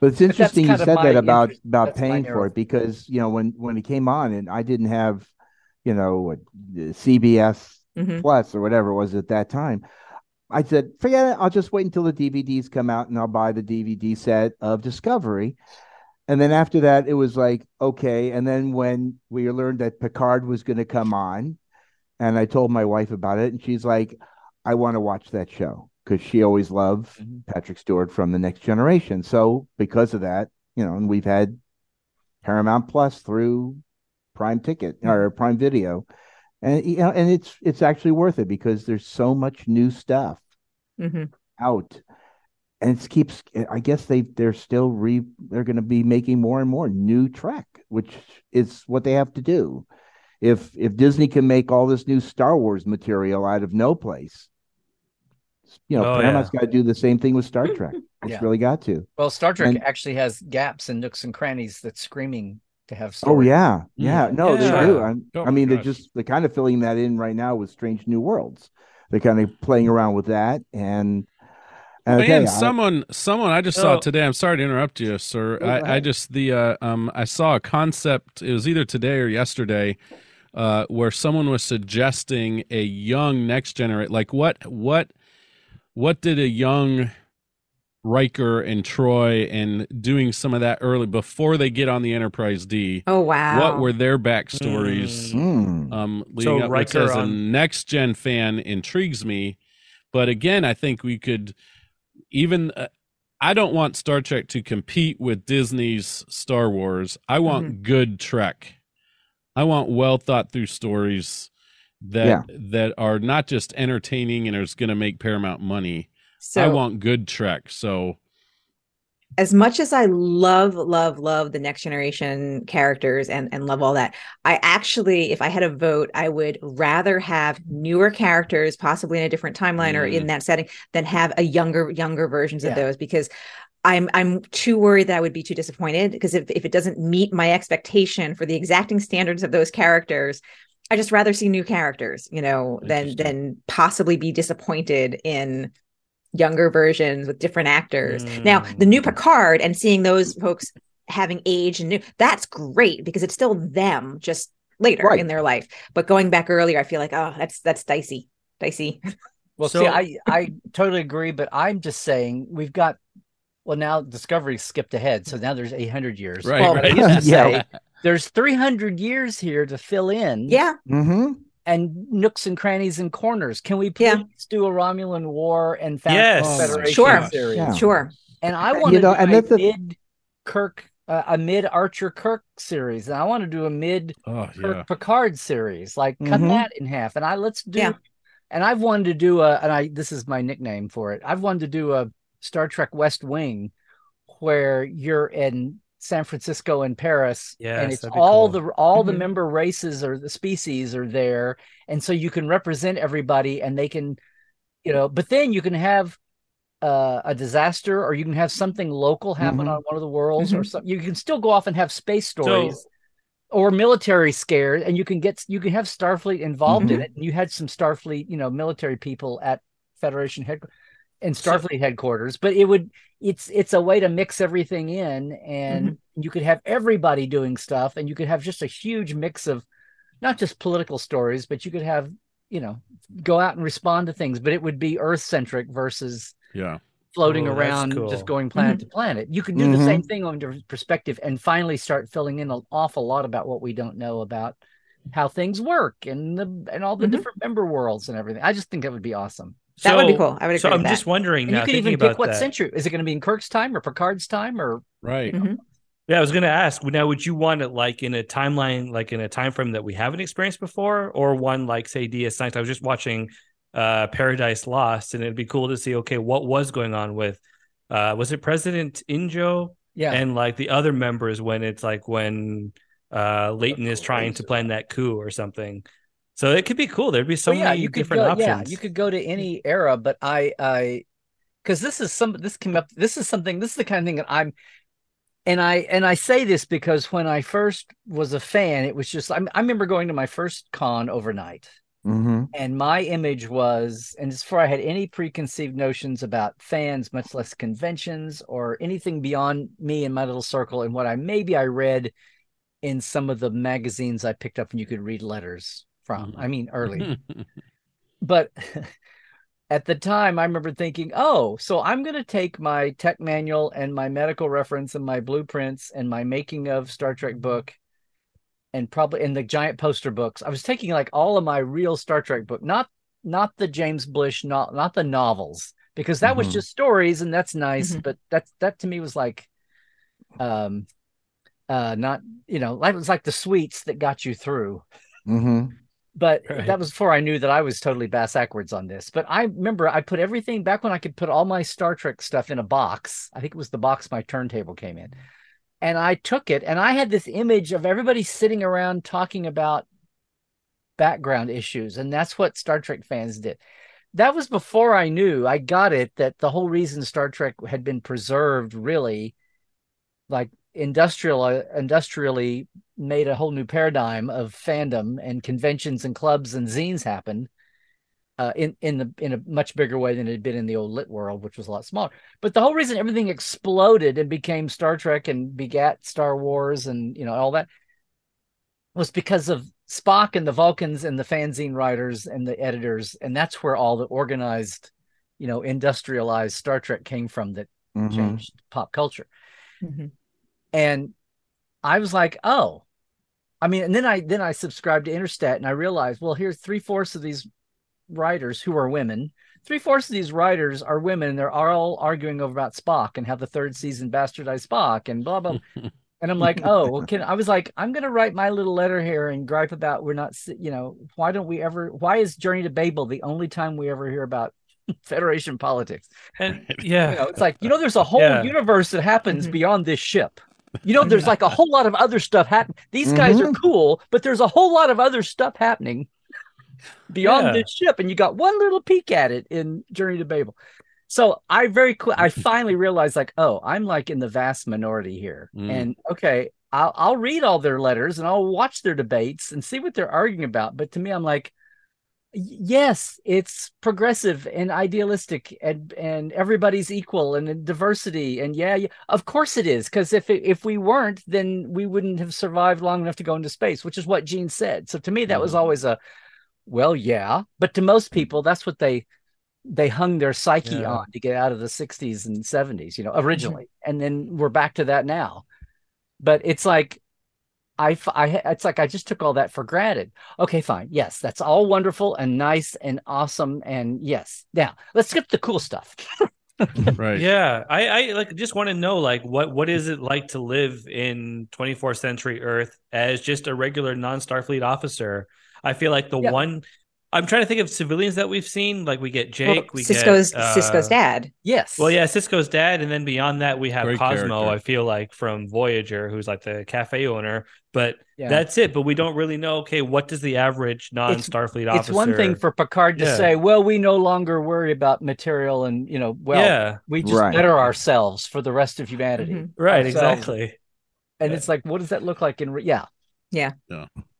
but it's interesting but you said that about about paying for it because you know when when it came on and I didn't have you know what CBS mm-hmm. Plus or whatever it was at that time. I said, forget it. I'll just wait until the DVDs come out and I'll buy the DVD set of Discovery. And then after that, it was like, okay. And then when we learned that Picard was going to come on, and I told my wife about it, and she's like, I want to watch that show because she always loved mm-hmm. Patrick Stewart from The Next Generation. So because of that, you know, and we've had Paramount Plus through Prime Ticket or Prime Video and you know, and it's it's actually worth it because there's so much new stuff mm-hmm. out, and it keeps. I guess they they're still re they're going to be making more and more new Trek, which is what they have to do. If if Disney can make all this new Star Wars material out of no place, you know, oh, Paramount's yeah. got to do the same thing with Star Trek. It's yeah. really got to. Well, Star Trek and, actually has gaps and nooks and crannies that's screaming to have. Oh yeah, yeah. No, they Yeah. do. I, Oh I my mean, they're just they're kind of filling that in right now with Strange New Worlds. They're kind of playing around with that, and and I tell Man, I- someone, someone I just saw today. I'm sorry to interrupt you, sir. Oh, I, I just the uh, um I saw a concept. It was either today or yesterday, uh, where someone was suggesting a young next generation. Like what what what did a young Riker and Troi and doing some of that early before they get on the Enterprise D? Oh wow. What were their backstories? Mm. um, leading So up, Riker as a on- next gen fan intrigues me. But again, I think we could even. Uh, I don't want Star Trek to compete with Disney's Star Wars. I want Mm-hmm. good Trek. I want well thought through stories that Yeah. that are not just entertaining and is going to make Paramount money. So I want good Trek. So as much as I love, love, love the next generation characters and, and love all that, I actually, if I had a vote, I would rather have newer characters, possibly in a different timeline or in mm. that setting, than have a younger, younger versions Yeah. of those because I'm I'm too worried that I would be too disappointed because if, if it doesn't meet my expectation for the exacting standards of those characters, I just rather see new characters, you know, than than possibly be disappointed in younger versions with different actors. Now, the new Picard and seeing those folks having age and new, that's great because it's still them just later Right. in their life. But going back earlier, I feel like, oh, that's that's dicey. Dicey. Well, So- see, I I totally agree, but I'm just saying we've got. Well, now Discovery skipped ahead, so now there's 800 years. Right, well, right. I used to Yeah. say there's 300 years here to fill in. Yeah. hmm and nooks and crannies and corners. Can we please Yeah. do a Romulan War and Found Yes. Federation Sure. series? Yeah. Sure. And I want to know, do and a that's the- mid Kirk, uh, a mid Archer Kirk series, and I want to do a mid oh Kirk yeah, Picard series. Like cut Mhm. that in half, and I let's do. Yeah. And I've wanted to do a, and I this is my nickname for it. I've wanted to do a Star Trek West Wing, where you're in San Francisco and Paris, and it's all cool. the all the Mhm. member races or the species are there, and so you can represent everybody, and they can, you know. But then you can have uh, a disaster, or you can have something local happen Mhm. on one of the worlds, or Mhm. something. You can still go off and have space So- stories or military scares, and you can get you can have Starfleet involved in Mhm. it. And you had some Starfleet, you know, military people at Federation head and So- Starfleet headquarters, but it would it's it's a way to mix everything in, and Mm-hmm. you could have everybody doing stuff, and you could have just a huge mix of not just political stories, but you could have you know go out and respond to things, but it would be Earth centric versus yeah. floating Oh, that's around, cool. just going planet to planet. You can do the Mhm. same thing on your perspective and finally start filling in an awful lot about what we don't know about how things work and the and all the Mhm. different member worlds and everything. I just think that would be awesome. That would be cool. I would agree. So I'm that. just wondering And now, you could even pick what that. century. Is it going to be in Kirk's time or Picard's time or Right. Mhm. Yeah, I was going to ask. Now, would you want it like in a timeline, like in a time frame that we haven't experienced before, or one like say DS9? I was just watching uh, Paradise Lost, and it'd be cool to see. Okay, what was going on with? Uh, was it President Inyo yeah. and like the other members when it's like when uh, Leyton is trying to plan that coup or something? So it could be cool. There'd be so Well, yeah, many you could different go, options. Yeah, you could go to any era, but I, I, because this is some, this came up. This is something. This is the kind of thing that I'm, and I, and I say this because when I first was a fan, it was just I, I remember going to my first con overnight, hmm and my image was, and it's before I had any preconceived notions about fans, much less conventions or anything beyond me and my little circle, and what I maybe I read in some of the magazines I picked up, and you could read letters from. I mean, early but at the time i remember thinking oh so i'm going to take my tech manual and my medical reference and my blueprints and my making of star trek book and probably in the giant poster books i was taking like all of my real star trek book not not the james blish not not the novels because that was Mhm. just stories and that's nice Mhm. but that's that to me was like um uh not you know that was like the sweets that got you through hmm but Right. that was before I knew that I was totally bass backwards on this. But I remember I put everything back when I could put all my Star Trek stuff in a box. I think it was the box my turntable came in. And I took it and I had this image of everybody sitting around talking about background issues. And that's what Star Trek fans did. That was before I knew I got it that the whole reason Star Trek had been preserved really like industrial industrially made a whole new paradigm of fandom and conventions and clubs and zines happened uh, in in the in a much bigger way than it had been in the old lit world, which was a lot smaller. But the whole reason everything exploded and became Star Trek and begat Star Wars and you know all that was because of Spock and the Vulcans and the fanzine writers and the editors, and that's where all the organized, you know, industrialized Star Trek came from that Mhm. changed pop culture. Mhm. And I was like, oh, I mean, and then I then I subscribed to Interstat and I realized, well, here's three fourths of these writers who are women. Three fourths of these writers are women, and they're all arguing over about Spock and how the third season bastardized Spock and blah blah. and I'm like, oh, well, can I was like, I'm gonna write my little letter here and gripe about we're not, you know, why don't we ever? Why is Journey to Babel the only time we ever hear about Federation politics? And yeah, You know, it's like you know, there's a whole Yeah. universe that happens Mhm. beyond this ship. You know, there's like a whole lot of other stuff happening. These guys are cool, but there's a whole lot of other stuff happening beyond Yeah. this ship, and you got one little peek at it in Journey to Babel. So I very quick, I finally realized like, oh, I'm like in the vast minority here, Mm. and okay, I'll I'll read all their letters and I'll watch their debates and see what they're arguing about. But to me, I'm like, yes, it's progressive and idealistic, and and everybody's equal and diversity, and yeah, yeah of course it is. Because if it, if we weren't, then we wouldn't have survived long enough to go into space, which is what Gene said. So to me, that was Mhm. always a, well, yeah, but to most people, that's what they they hung their psyche Yeah. on to get out of the 60s and 70s, you know, originally. And then we're back to that now. But it's like I, f- I it's like I just took all that for granted. Okay, fine. Yes, that's all wonderful and nice and awesome and yes. Now, let's skip the cool stuff. right. yeah. I, I like just want to know like what what is it like to live in 24th century Earth as just a regular non-Starfleet officer? I feel like the Yeah. one I'm trying to think of civilians that we've seen. Like we get Well, Jake, we Sisko's get uh, Sisko's dad. Yes. Well, yeah, Sisko's dad, and then beyond that, we have Great Cosmo. character. I feel like from Voyager, who's like the cafe owner, but Yeah. that's it. But we don't really know. Okay, what does the average non-Starfleet officer? it's one thing for Picard to Yeah. say, well, we no longer worry about material and, you know, well, yeah, we just Right. better ourselves for the rest of humanity. Mhm. right, ourselves. exactly. And Yeah. it's like, what does that look like in, re- yeah. yeah.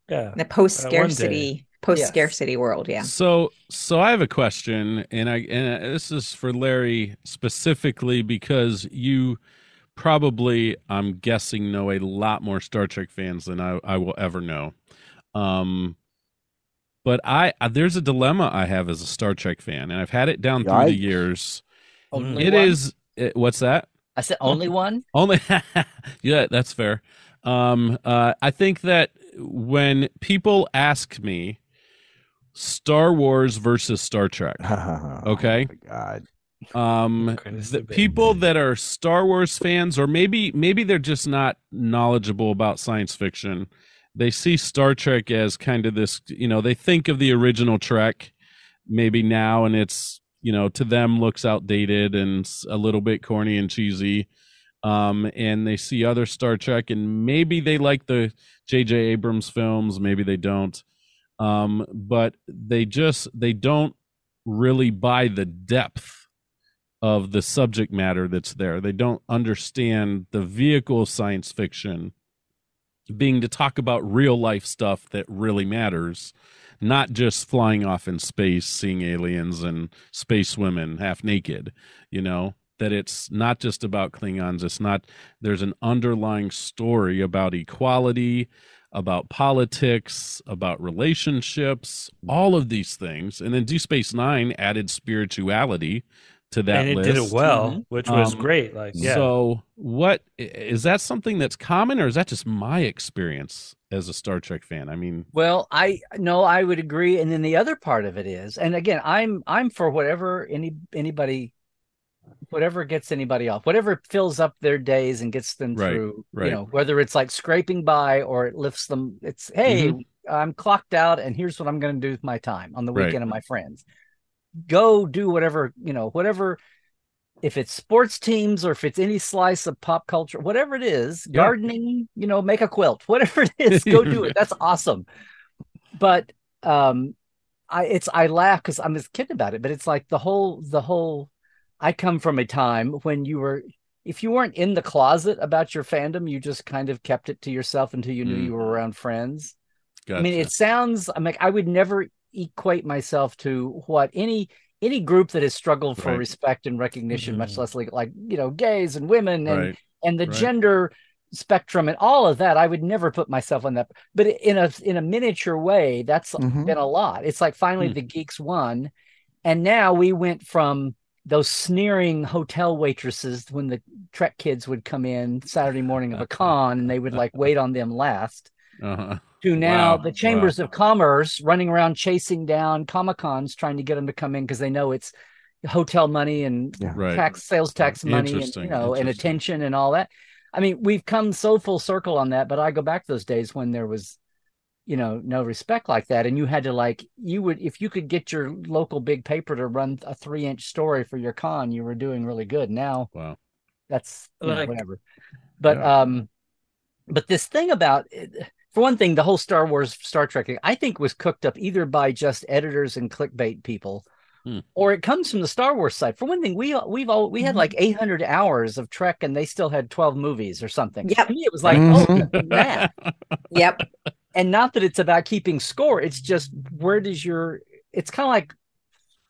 Yeah, The post scarcity post scarcity world. Yeah. So, so I have a question, and I and this is for Larry specifically because you probably, I'm guessing, know a lot more Star Trek fans than I, I will ever know. Um, but I uh, there's a dilemma I have as a Star Trek fan, and I've had it down through the years. Only It one? is. It, what's that? I said only one. Only, yeah, that's fair. Um, uh, I think that when people ask me Star Wars versus Star Trek, Okay. Oh God. um, the people that are Star Wars fans, or maybe maybe they're just not knowledgeable about science fiction. They see Star Trek as kind of this, you know, they think of the original Trek maybe now, and it's you know to them looks outdated and a little bit corny and cheesy. Um, and they see other Star Trek, and maybe they like the J.J. Abrams films, maybe they don't. Um, but they just they don't really buy the depth of the subject matter that's there. They don't understand the vehicle of science fiction being to talk about real life stuff that really matters, not just flying off in space, seeing aliens and space women half naked, you know. That it's not just about Klingons. It's not, there's an underlying story about equality, about politics, about relationships, all of these things. And then Deep Space Nine added spirituality to that and it list. did it well, Mhm. which was Um, great. Like, yeah, So, what is that something that's common, or is that just my experience as a Star Trek fan? I mean, Well, I no, I would agree. And then the other part of it is, and again, I'm I'm for whatever any anybody, whatever gets anybody off, whatever fills up their days and gets them Right, through. right. You know, whether it's like scraping by or it lifts them. It's hey, I'm clocked out, and here's what I'm going to do with my time on the Right. weekend of my friends. Go do whatever you know, whatever. If it's sports teams or if it's any slice of pop culture, whatever it is, Yeah. gardening, you know, make a quilt, whatever it is, go do it. That's awesome but um i it's i laugh because i'm just kidding about it but it's like the whole the whole i come from a time when you were if you weren't in the closet about your fandom, you just kind of kept it to yourself until you knew Mm. you were around friends. Gotcha. I mean, it sounds. I'm like, I would never equate myself to what any any group that has struggled for Right. respect and recognition, much Mhm. less like like you know, gays and women and right. and the right. gender spectrum and all of that. I would never put myself on that. But in a in a miniature way, that's Mhm. been a lot. It's like finally Hmm. the geeks won, and now we went from those sneering hotel waitresses when the Trek kids would come in Saturday morning of a con and they would like wait on them last Uh-huh. to now Wow, the chambers of commerce running around chasing down comic cons trying to get them to come in because they know it's hotel money and Yeah. Right. tax sales tax money and you know and attention and all that i mean we've come so full circle on that but i go back to those days when there was you know no respect like that and you had to like you would if you could get your local big paper to run a three inch story for your con you were doing really good now Wow. that's you know, whatever but Yeah. um but this thing about for one thing the whole star wars star trek thing, i think was cooked up either by just editors and clickbait people Hmm. or it comes from the star wars side for one thing we we've all we had like 800 hours of trek and they still had 12 movies or something Yeah, me it was like Mhm. oh Yep. And not that it's about keeping score it's just where does your it's kind of like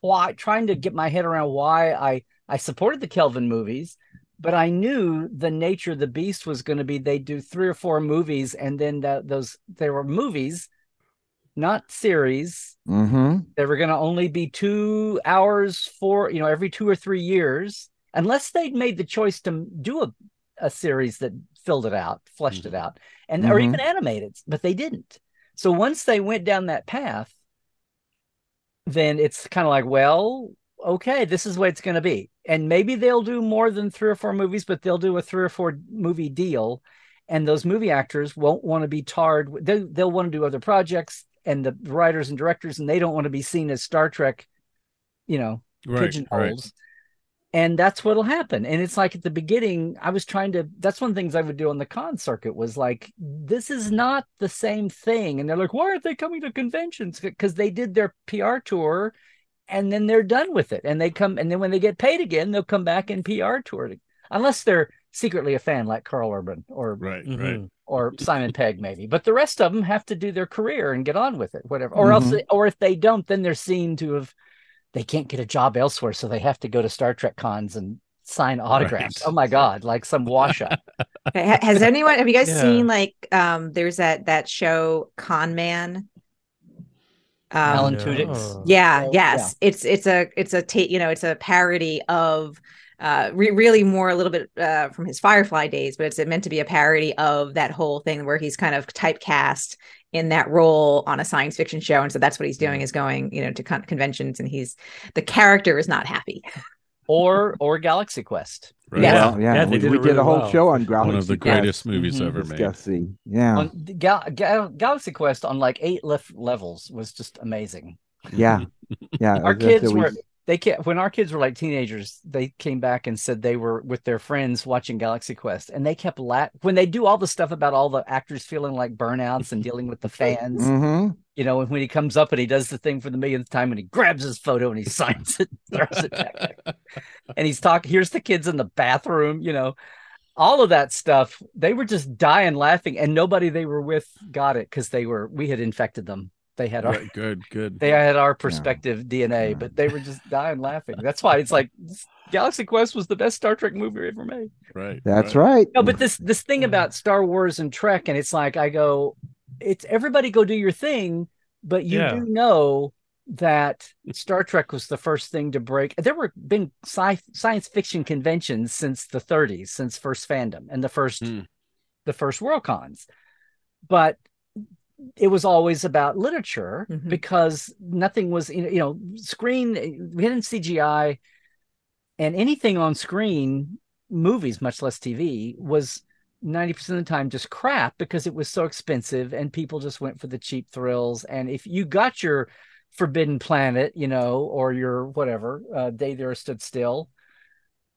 why trying to get my head around why i i supported the kelvin movies but i knew the nature of the beast was going to be they do three or four movies and then those there were movies not series Mm-hmm. they were going to only be two hours for you know every two or three years unless they'd made the choice to do a, a series that filled it out fleshed it out and or Mhm. even animated but they didn't so once they went down that path then it's kind of like well okay this is what it's going to be and maybe they'll do more than three or four movies but they'll do a three or four movie deal and those movie actors won't want to be tarred they, they'll want to do other projects and the writers and directors and they don't want to be seen as star trek you know Right. Right. pigeonholes and that's what'll happen and it's like at the beginning i was trying to that's one of the things i would do on the con circuit was like this is not the same thing and they're like why aren't they coming to conventions because they did their pr tour and then they're done with it and they come and then when they get paid again they'll come back and pr tour it. unless they're secretly a fan like karl urban or Right. Mhm. Right. or Simon Pegg maybe, but the rest of them have to do their career and get on with it, whatever. Or else, Mhm. or if they don't, then they're seen to have they can't get a job elsewhere, so they have to go to Star Trek cons and sign autographs. Right. Oh my god, like some wash up. Has anyone have you guys Yeah. seen like um there's that that show Con Man? Um, Alan No. Tudyk. yeah, yes. It's it's a it's a ta- you know, it's a parody of uh re- really more a little bit uh from his Firefly days, but it's meant to be a parody of that whole thing where he's kind of typecast in that role on a science fiction show and so that's what he's doing is going, you know, to con- conventions and he's the character is not happy. or or Galaxy Quest. Right. Yes. Well, yeah, Yeah, they we, did we it did a whole well. show on Galaxy One of the Quest greatest movies Mhm. ever made. Yeah, On the Gal- Gal- Galaxy Quest on like eight lef- levels was just amazing. yeah, yeah. Our kids were they ca- when our kids were like teenagers, they came back and said they were with their friends watching Galaxy Quest, and they kept la- when they do all the stuff about all the actors feeling like burnouts and dealing with the fans. Mhm. You know, when he comes up and he does the thing for the millionth time and he grabs his photo and he signs it, throws it back, and he's talking. Here's the kids in the bathroom. You know, all of that stuff. They were just dying laughing, and nobody they were with got it because they were we had infected them. They had our Right, Good. Good. they had our perspective DNA, Yeah. but they were just dying laughing. That's why it's like Galaxy Quest was the best Star Trek movie ever made. Right. That's right. No, but this this thing about Star Wars and Trek, and it's like I go, it's everybody go do your thing, but you Yeah. do know that Star Trek was the first thing to break. There were been sci- science fiction conventions since the 30s, since first fandom and the first Hmm. the first World Cons, but it was always about literature Mhm. because nothing was you know, screen we hadn't CGI and anything on screen movies much less TV was 90% of the time just crap because it was so expensive and people just went for the cheap thrills and if you got your forbidden planet you know or your whatever uh, day there stood still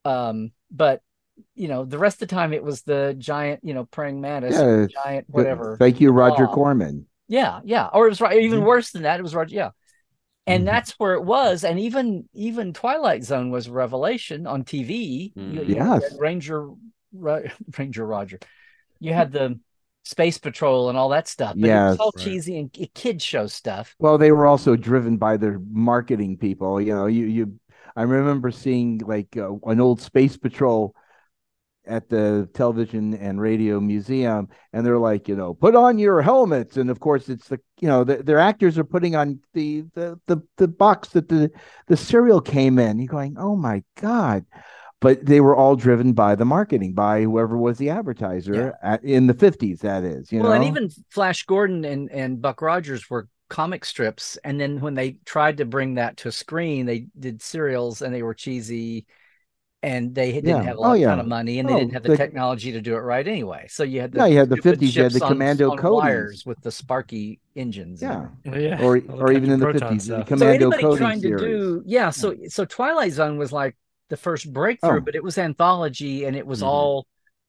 um but you know the rest of the time it was the giant you know praying mantis Yeah, giant whatever Thank you, Roger Oh. Corman. yeah, yeah. Or it was right. Even Mhm. worse than that, it was Roger. Yeah. and Mhm. that's where it was. And even even Twilight Zone was a revelation on TV. You- Mhm. you had Yes. Ranger Ro- Ranger Roger. You had the Space Patrol and all that stuff. But it was Yes. all Right. cheesy and k- kid show stuff. Well, they were also driven by their marketing people. You know, you you. I remember seeing like uh, an old Space Patrol at the television and radio museum, and they're like, you know, put on your helmets, and of course, it's the you know the, their actors are putting on the the the the box that the the cereal came in. You're going, oh my god. But they were all driven by the marketing, by whoever was the advertiser at, in the fifties. That is, you well, know, and even Flash Gordon and, and Buck Rogers were comic strips. And then when they tried to bring that to screen, they did serials and they were cheesy and they didn't Yeah. have a Oh, lot yeah. ton of money and they Oh, didn't have the, the- technology to do it right anyway. So you had the Yeah, you had the stupid 50s, you had the on- Commando on Cody's. with the sparky engines. yeah, everything. Yeah. or or even in the fifties, the stuff. so Commando anybody Cody trying series. to do yeah so so twilight zone was like the first breakthrough Oh. but it was anthology and it was Mhm. all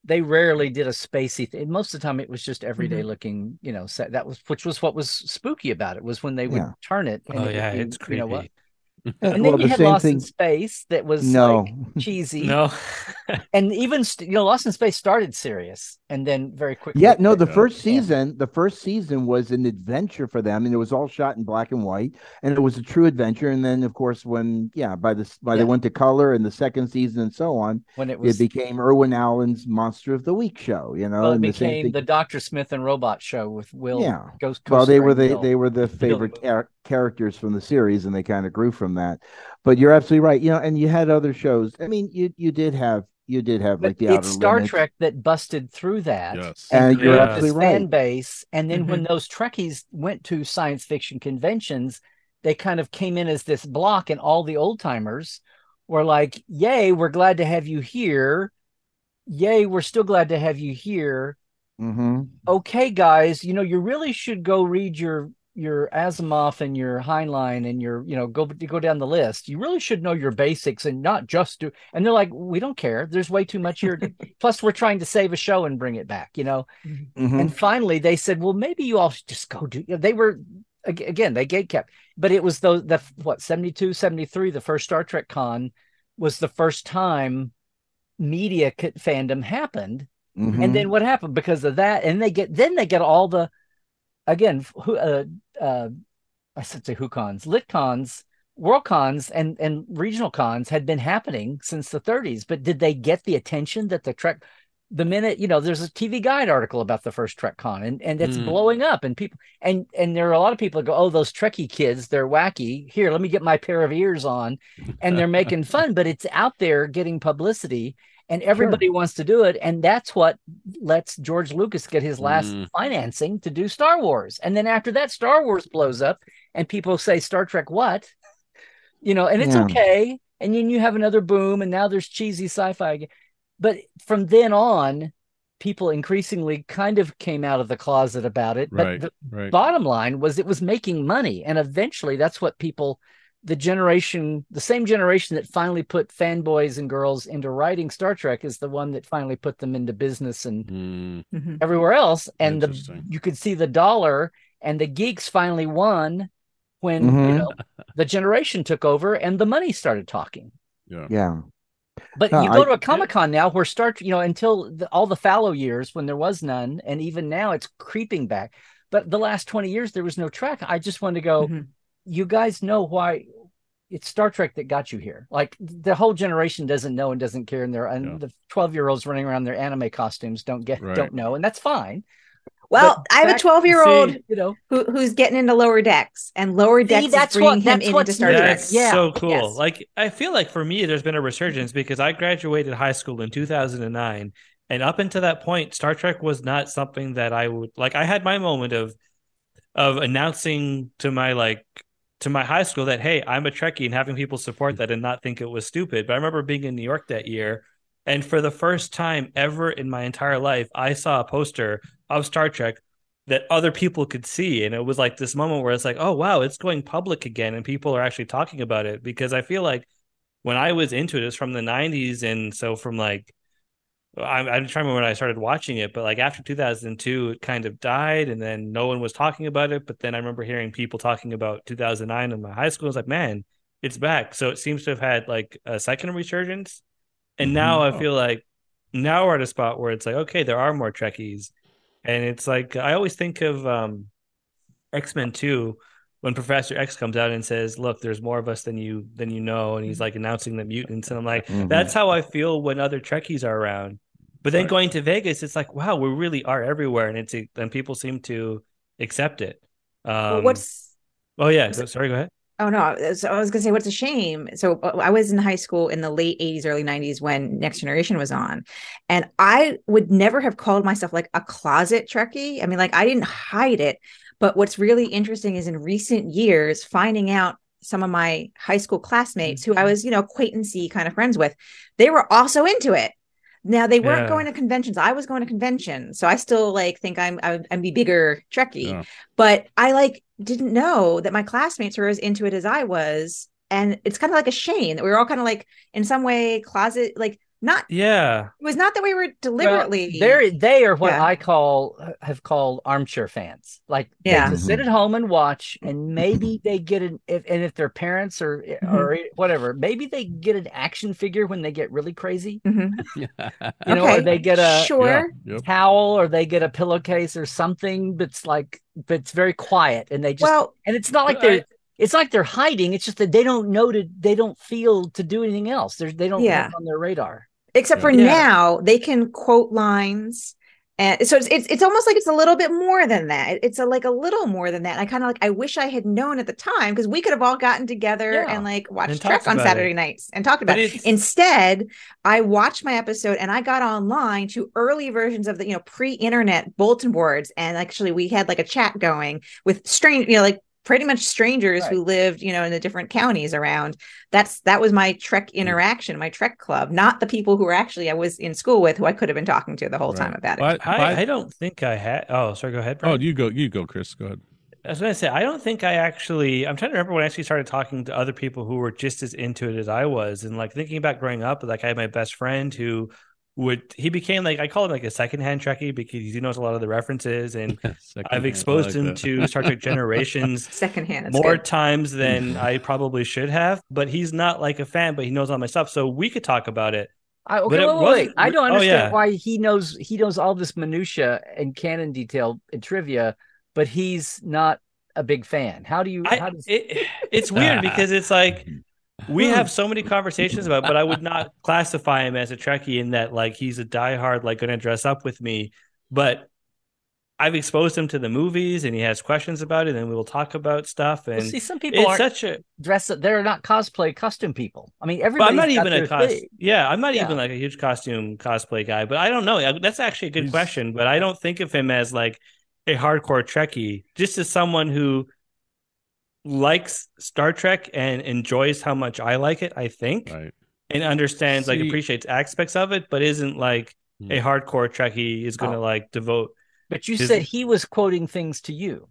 they rarely did a spacey thing most of the time it was just everyday Mhm. looking you know set that was which was what was spooky about it was when they would Yeah. turn it and Oh it yeah, be, it's you creepy. know what Yeah, and well, then you the had lost thing. in space that was No, like, cheesy No. and even you know lost in space started serious and then very quickly Yeah, no, the Yeah. first Yeah. season, the first season was an adventure for them, and it was all shot in black and white, and it was a true adventure. And then, of course, when yeah, by the by Yeah. they went to color in the second season and so on, when it it became Irwin Allen's Monster of the Week show. You know, well, it and the became thing- the Dr. Smith and Robot show with Will Yeah. Ghost well, they were the Will. they were the favorite char- characters from the series, and they kind of grew from that. But you're absolutely right. You know, and you had other shows. I mean, you you did have you did have But like the Outer it's Star Limits. Trek that busted through that. Yes. And you're created absolutely right. fan base. And then when those Trekkies went to science fiction conventions, they kind of came in as this block, and all the old timers were like, Yay, we're glad to have you here. Yay, we're still glad to have you here. hmm Okay, guys, you know, you really should go read your your Asimov and your Heinlein and your, you know, go go down the list. You really should know your basics and not just do. And they're like, we don't care. There's way too much here. Plus, we're trying to save a show and bring it back. You know. hmm And finally, they said, well, maybe you all should just go do. They were again, they gate kept, but it was those the what 72, 73, the first Star Trek con was the first time media c- fandom happened hmm and then what happened because of that and they get then they get all the again who uh uh i said say who cons lit cons world cons and and regional cons had been happening since the 30s but did they get the attention that the trek the minute you know there's a tv guide article about the first trek con and and it's Mm. blowing up and people and and there are a lot of people that go oh those trekkie kids they're wacky here let me get my pair of ears on and they're making fun but it's out there getting publicity and everybody wants to do it and that's what lets george lucas get his last Mm. financing to do star wars and then after that star wars blows up and people say star trek what you know and it's Yeah. okay and then you have another boom and now there's cheesy sci-fi again. but from then on people increasingly kind of came out of the closet about it but Right. the Right. bottom line was it was making money and eventually that's what people the generation the same generation that finally put fanboys and girls into writing star trek is the one that finally put them into business and Mm, Mhm. everywhere else and the you could see the dollar and the geeks finally won when you Mhm. know the generation took over and the money started talking yeah. Yeah. but No, you go I- to a Comic Con now where Star, you know, until the, all the fallow years when there was none, and even now it's creeping back. But the last 20 years, there was no track. I just wanted to go, Mhm. you guys know why it's Star Trek that got you here. Like the whole generation doesn't know and doesn't care. And they're, and Yeah. the 12 year olds running around their anime costumes don't get, Right. don't know. And that's fine. Well, But I have a 12 year old You know, who, who's getting into lower decks, and lower decks that's is bringing what- him that's in what's into Star. Trek. Yeah. so cool. Yes. Like I feel like for me, there's been a resurgence mm-hmm. because I graduated high school in 2009, and up until that point, Star Trek was not something that I would like. I had my moment of of announcing to my like to my high school that hey, I'm a Trekkie, and having people support that and not think it was stupid. But I remember being in New York that year, and for the first time ever in my entire life, I saw a poster of Star Trek that other people could see. And it was like this moment where it's like, oh, wow, it's going public again. And people are actually talking about it because I feel like when I was into it, it was from the 90s. And so from like I'm, I'm trying to remember when I started watching it, but like after 2002, it kind of died, and then no one was talking about it. But then I remember hearing people talking about 2009 in my high school. I was like, man, it's back. So it seems to have had like a second resurgence, and Mm-hmm. now I Oh. feel like now we're at a spot where it's like, okay, there are more Trekkies, and it's like I always think of um, X Men Two when Professor X comes out and says, "Look, there's more of us than you than you know," and he's like announcing the mutants, and I'm like, Mhm. that's how I feel when other Trekkies are around. But then Right. going to Vegas, it's like, wow, we really are everywhere, and it's and people seem to accept it. Um, well, what's Oh yeah, go- sorry, go ahead. Oh no, so I was gonna say what's a shame. So uh, I was in high school in the late 80s, early 90s when Next Generation was on. And I would never have called myself like a closet Trekkie. I mean, like I didn't hide it. But what's really interesting is in recent years, finding out some of my high school classmates who I Mm-hmm. was, you know, acquaintancy kind of friends with, they were also into it. Now they weren't Yeah. going to conventions. I was going to conventions, so I still like think I'm I'm, I'm the bigger Trekkie. Yeah. But I like didn't know that my classmates were as into it as I was, and it's kind of like a shame that we were all kind of like in some way closet like not. Yeah, It was not that we were Well, deliberately. they're they are what Yeah. I call have called armchair fans. Like they Yeah. just sit at home and watch, and maybe they get an if and if their parents or or whatever, maybe they get an action figure when they get really crazy. Mhm. You know, or Okay, they get a sure. Yep. towel or they get a pillowcase or something that's like that's very quiet and they just Well, and it's not like they're I- it's like they're hiding it's just that they don't know to they don't feel to do anything else They're, they don't Yeah. have on their radar except for Yeah. now they can quote lines and so it's, it's it's almost like it's a little bit more than that it's a like a little more than that and i kind of like i wish i had known at the time because we could have all gotten together Yeah. and like watched And trek on saturday it. nights and talked But about it it's- instead i watched my episode and i got online to early versions of the you know pre-internet bulletin boards and actually we had like a chat going with strange you know like pretty much strangers Right. who lived you know in the different counties around that's that was my trek hmm. interaction my trek club not the people who were actually i was in school with who i could have been talking to the whole time Right. about it I, but- I don't think I had. Oh, sorry, go ahead. oh, you go, you go, Chris. Go ahead. I was gonna say I don't think I actually. I'm trying to remember when I actually started talking to other people who were just as into it as I was, and like thinking about growing up. Like I had my best friend who would he became like I call him like a secondhand Trekkie because he knows a lot of the references, and I've exposed like him that. to Star Trek Generations secondhand it's more good. times than mm-hmm. I probably should have. But he's not like a fan, but he knows all my stuff, so we could talk about it. I, okay, But it wait, wait, wait. I don't oh, understand yeah. why he knows he knows all this minutia and canon detail and trivia, but he's not a big fan. How do you? how does, it, it's weird because it's like mm-hmm. We hmm. have so many conversations about, but I would not classify him as a Trekkie in that like he's a diehard, like going to dress up with me. But I've exposed him to the movies, and he has questions about it, and we will talk about stuff. well, And see, some people aren't such a. dress up. They're not cosplay costume people. I mean, everybody. I'm not even a cost. Thing. Yeah, I'm not Yeah. even like a huge costume cosplay guy. But I don't know. That's actually a good question. But I don't think of him as like a hardcore Trekkie. Just as someone who likes Star Trek and enjoys how much I like it. I think. Right. and understands like appreciates aspects of it, but isn't like Hmm. a hardcore Trekkie is going to Oh. like devote. But you His- said he was quoting things to you.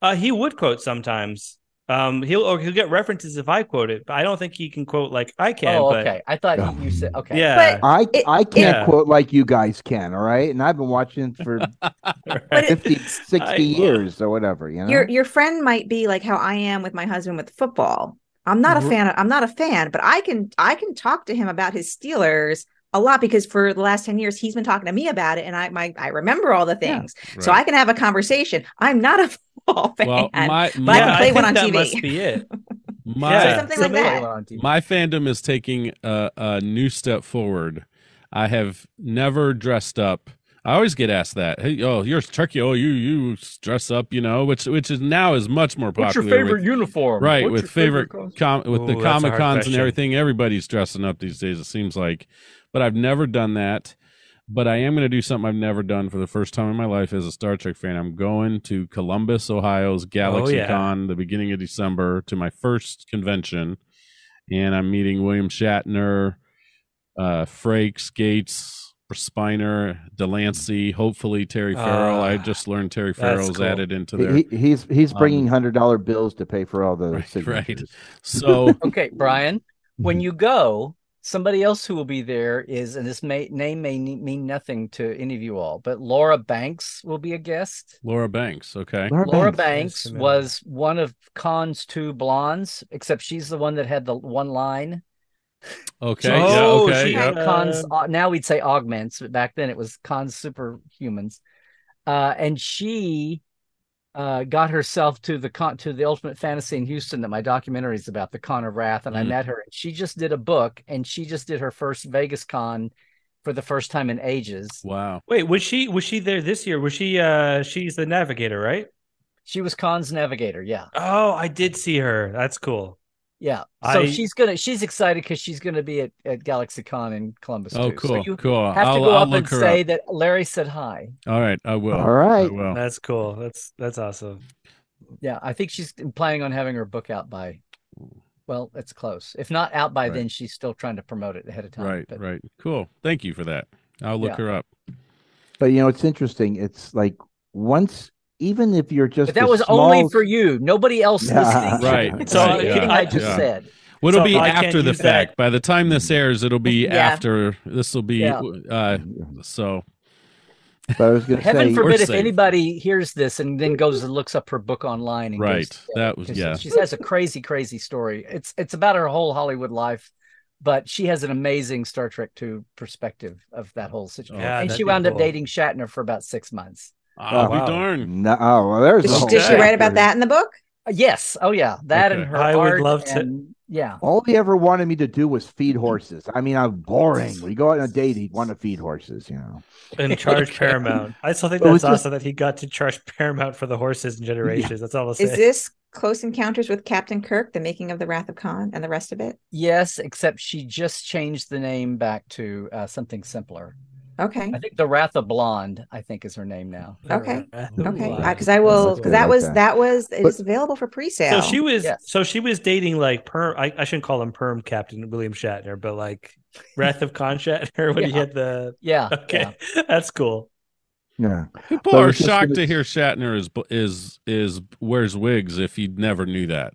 Uh, he would quote sometimes. Um, he'll or he'll get references if I quote it, but I don't think he can quote like I can. oh, but okay. I thought Oh. you said okay. yeah, I It- I can't Yeah. quote like you guys can, all right? And I've been watching it for But it- 50, 60 I- years or whatever, you know. your your friend might be like how I am with my husband with football. I'm not a Mhm. fan. Of, I'm not a fan, but I can I can talk to him about his Steelers a lot because for the last ten years he's been talking to me about it, and I my I remember all the Yeah. things, so I can have a conversation. I'm not a football fan. Well, my but I can play I one on that TV. must be it. my Yeah. something like that. they were on TV. my fandom is taking a, a new step forward. I have never dressed up. I always get asked that. Hey, oh, you're Turkey. Oh, you you dress up, you know, which which is now is much more popular. What's your favorite with, uniform? right What's with your favorite, com- with the Ooh, that's a hard comic cons and everything. Everybody's dressing up these days. It seems like, but I've never done that. But I am going to do something I've never done for the first time in my life as a Star Trek fan. I'm going to Columbus, Ohio's GalaxyCon the beginning of December to my first convention, and I'm meeting William Shatner, uh, Frakes, Gates, Spiner, de Lancie, hopefully Terry Farrell. Ah, I just learned Terry Farrell's cool. added into there. He, he- he's he's Um, bringing hundred dollar bills to pay for all the Right, right. So Okay, Brian. When you go, Somebody else who will be there is, and this may name may mean nothing to any of you all, but Laura Banks will be a guest. Laura Banks. Okay. Laura Laura Banks. Banks Yes, was one of Khan's two blondes, except she's the one that had the one line. Okay. Oh, yeah. Okay. she- Yep. had Khan's uh, now we'd say augments, but back then it was Khan's superhumans. Uh, and she uh, got herself to the con to the Ultimate Fantasy in Houston that my documentary is about, the Con of Wrath, and I Mhm. met her. And she just did a book, and she just did her first Vegas Con for the first time in ages. Wow. Wait, was she was she there this year? Was she uh she's the navigator, right? She was Khan's navigator, yeah. Oh, I did see her. That's cool. Yeah. So I- she's gonna she's excited because she's gonna be at, at GalaxyCon in Columbus. Oh, too. cool. So you cool. have I'll, to go I'll up look and say up. that Larry said hi. All right. I will. All right. I will. That's cool. That's that's awesome. Yeah, I think she's planning on having her book out by well, it's close. If not out by Right. then, she's still trying to promote it ahead of time. Right. But Right. Cool. Thank you for that. I'll look Yeah. her up. But you know, it's interesting. It's like once, even if you're just But that a was only for you. Nobody else Yeah. listening. Right. So Right, yeah, I just yeah. said. Well, it'll So be I after the use that- fact. By the time this airs, it'll be Yeah. after. This will be. Yeah. Uh, so But I was going to Heaven say, forbid if safe. anybody hears this and then goes and looks up her book online. And goes right. to- That was yeah. She has a crazy, crazy story. It's it's about her whole Hollywood life, but she has an amazing Star Trek II perspective of that whole situation. Yeah, and she be wound up dating Shatner for about six months. I'll wow. be darned. no, oh, well, there's Did a she, whole did she write about that in the book? Uh, yes. Oh yeah. That Okay. and her I would art love to- Yeah. All he ever wanted me to do was feed horses. I mean, I'm boring. When you go out on a date, he'd want to feed horses, you know. And charge Paramount. I still think But it was that's just- awesome that he got to charge Paramount for the horses and generations. That's all I'll say. Is this Close Encounters with Captain Kirk, the making of the Wrath of Khan, and the rest of it? Yes, except she just changed the name back to uh, something simpler. Okay. I think the Wrath of Blonde, I think, is her name now. Okay. Okay, wow. because uh, I will, because that was that was it's But- available for pre-sale. So she was Yes. so she was dating like perm I, I shouldn't call him perm captain William Shatner, but like Wrath of Khan Shatner when he Yeah. had the Yeah. Okay. yeah. That's cool. Yeah. People But are shocked gonna- to hear Shatner is is is wears wigs if you never knew that.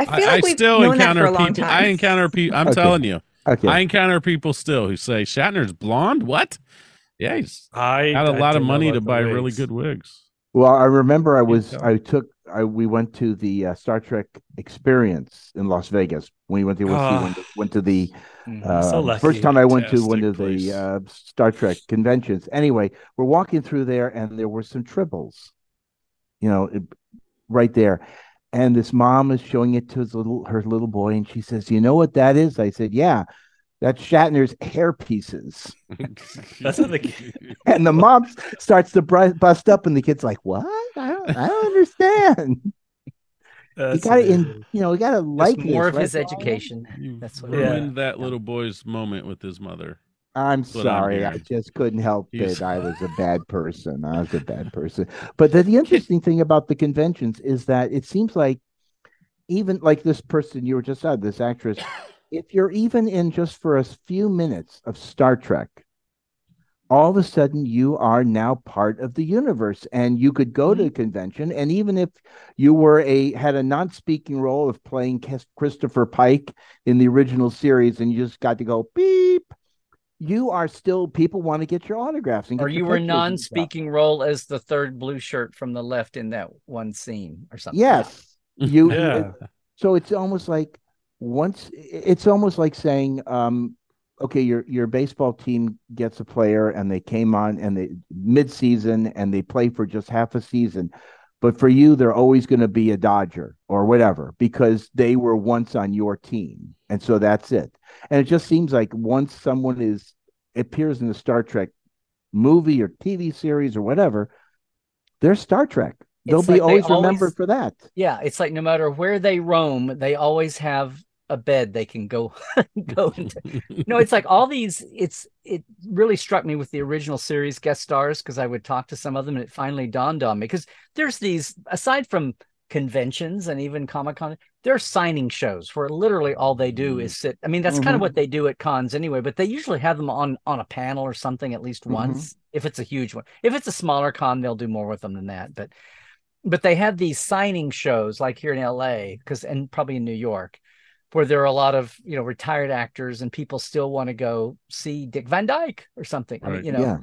I I, feel like I we've still known that encounter for a long people. time. I encounter people. I'm Okay. telling you, Okay. I encounter people still who say Shatner's blonde. What? Yeah, he's I got a I lot of money to the buy really good wigs. Well, I remember I was. I took I we went to the uh, Star Trek experience in Las Vegas. We went to we Ah. went, to, went to the Mhm. uh, So lucky. first time I went to one of the place. uh, Star Trek conventions. Anyway, we're walking through there, and there were some tribbles, you know, it- right there. And this mom is showing it to his little her little boy, and she says, "You know what that is?" I said, "Yeah, that's Shatner's hair pieces." That's what the And the mom starts to bust up, and the kid's like, "What? I don't, I don't understand." you got to, in you know, you got to Just like more this, of his education. You That's what- ruined that little boy's moment with his mother. I'm That's what I'm sorry. I just couldn't help He's- it. I was a bad person. I was a bad person. But the, the interesting thing about the conventions is that it seems like even like this person you were just at, this actress, if you're even in just for a few minutes of Star Trek, all of a sudden you are now part of the universe and you could go to a mm-hmm. convention and even if you were a had a non-speaking role of playing Christopher Pike in the original series and you just got to go beep you are still people want to get your autographs and Or you your were pictures and stuff. non-speaking role as the third blue shirt from the left in that one scene or something. yes you Yeah. so it's almost like once it's almost like saying um okay your your baseball team gets a player and they came on and they mid-season and they play for just half a season but for you they're always going to be a dodger or whatever because they were once on your team and so that's it. And it just seems like once someone is appears in the star trek movie or tv series or whatever they're star trek. They'll It's be like they always always- remembered for that. Yeah, it's like no matter where they roam, they always have a bed they can go go into. No, it's like all these. It's it really struck me with the original series guest stars because I would talk to some of them, and it finally dawned on me because there's these aside from conventions and even Comic Con, there are signing shows where literally all they do is sit. I mean, that's kind of what they do at cons anyway, but they usually have them on on a panel or something at least Mhm. once. If it's a huge one, if it's a smaller con, they'll do more with them than that. But but they have these signing shows like here in LA because and probably in New York where there are a lot of you know retired actors and people still want to go see Dick Van Dyke or something. I mean, you know, Yeah.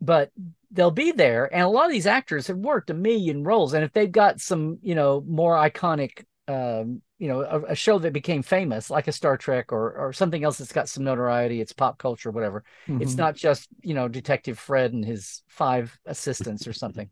but they'll be there, and a lot of these actors have worked a million roles, and if they've got some you know more iconic. Um, you know, a, a show that became famous, like a Star Trek or or something else that's got some notoriety. It's pop culture, whatever. It's Mhm. not just you know Detective Fred and his five assistants or something.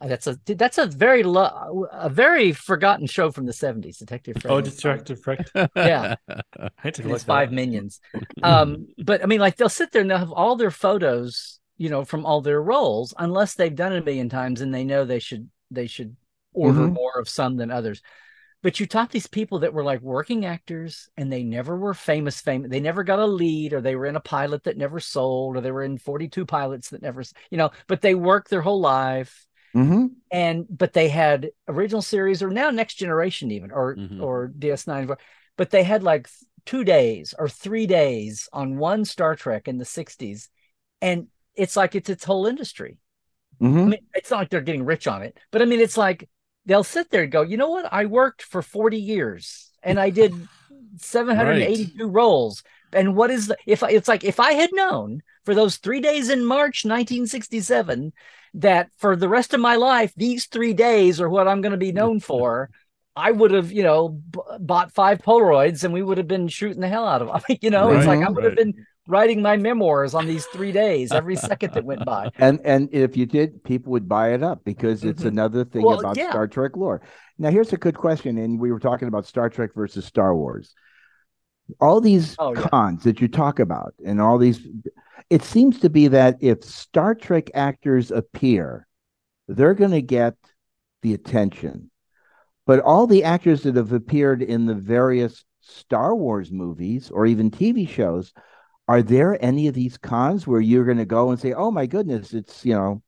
Uh, That's a that's a very lo- a very forgotten show from the seventies. Detective Fred. Oh, Detective Frick. Yeah. I took a his five minions. Um, but I mean, like they'll sit there and they'll have all their photos, you know, from all their roles, unless they've done it a million times and they know they should they should order Mhm. more of some than others. But you taught these people that were like working actors and they never were famous, famous. They never got a lead, or they were in a pilot that never sold, or they were in 42 pilots that never, you know, but they worked their whole life Mhm. and but they had original series or now next generation even or Mhm. or ds9 but they had like two days or three days on one star trek in the 60s and it's like it's its whole industry i Mhm. mean it's not like they're getting rich on it but i mean it's like they'll sit there and go you know what i worked for 40 years and i did 782 roles and what is the if I, it's like if i had known for those three days in march 1967 that for the rest of my life these three days are what i'm going to be known for i would have you know b- bought five polaroids and we would have been shooting the hell out of them I mean, you know it's like i Right, would have been writing my memoirs on these three days every second that went by And and if you did, people would buy it up because it's Mhm. another thing Well, about yeah. Star Trek lore. Now, here's a good question, and we were talking about Star Trek versus Star Wars. All these Oh, yeah. cons that you talk about, and all these, it seems to be that if Star Trek actors appear, they're going to get the attention. But all the actors that have appeared in the various Star Wars movies or even TV shows, are there any of these cons where you're going to go and say, "Oh my goodness, it's you know,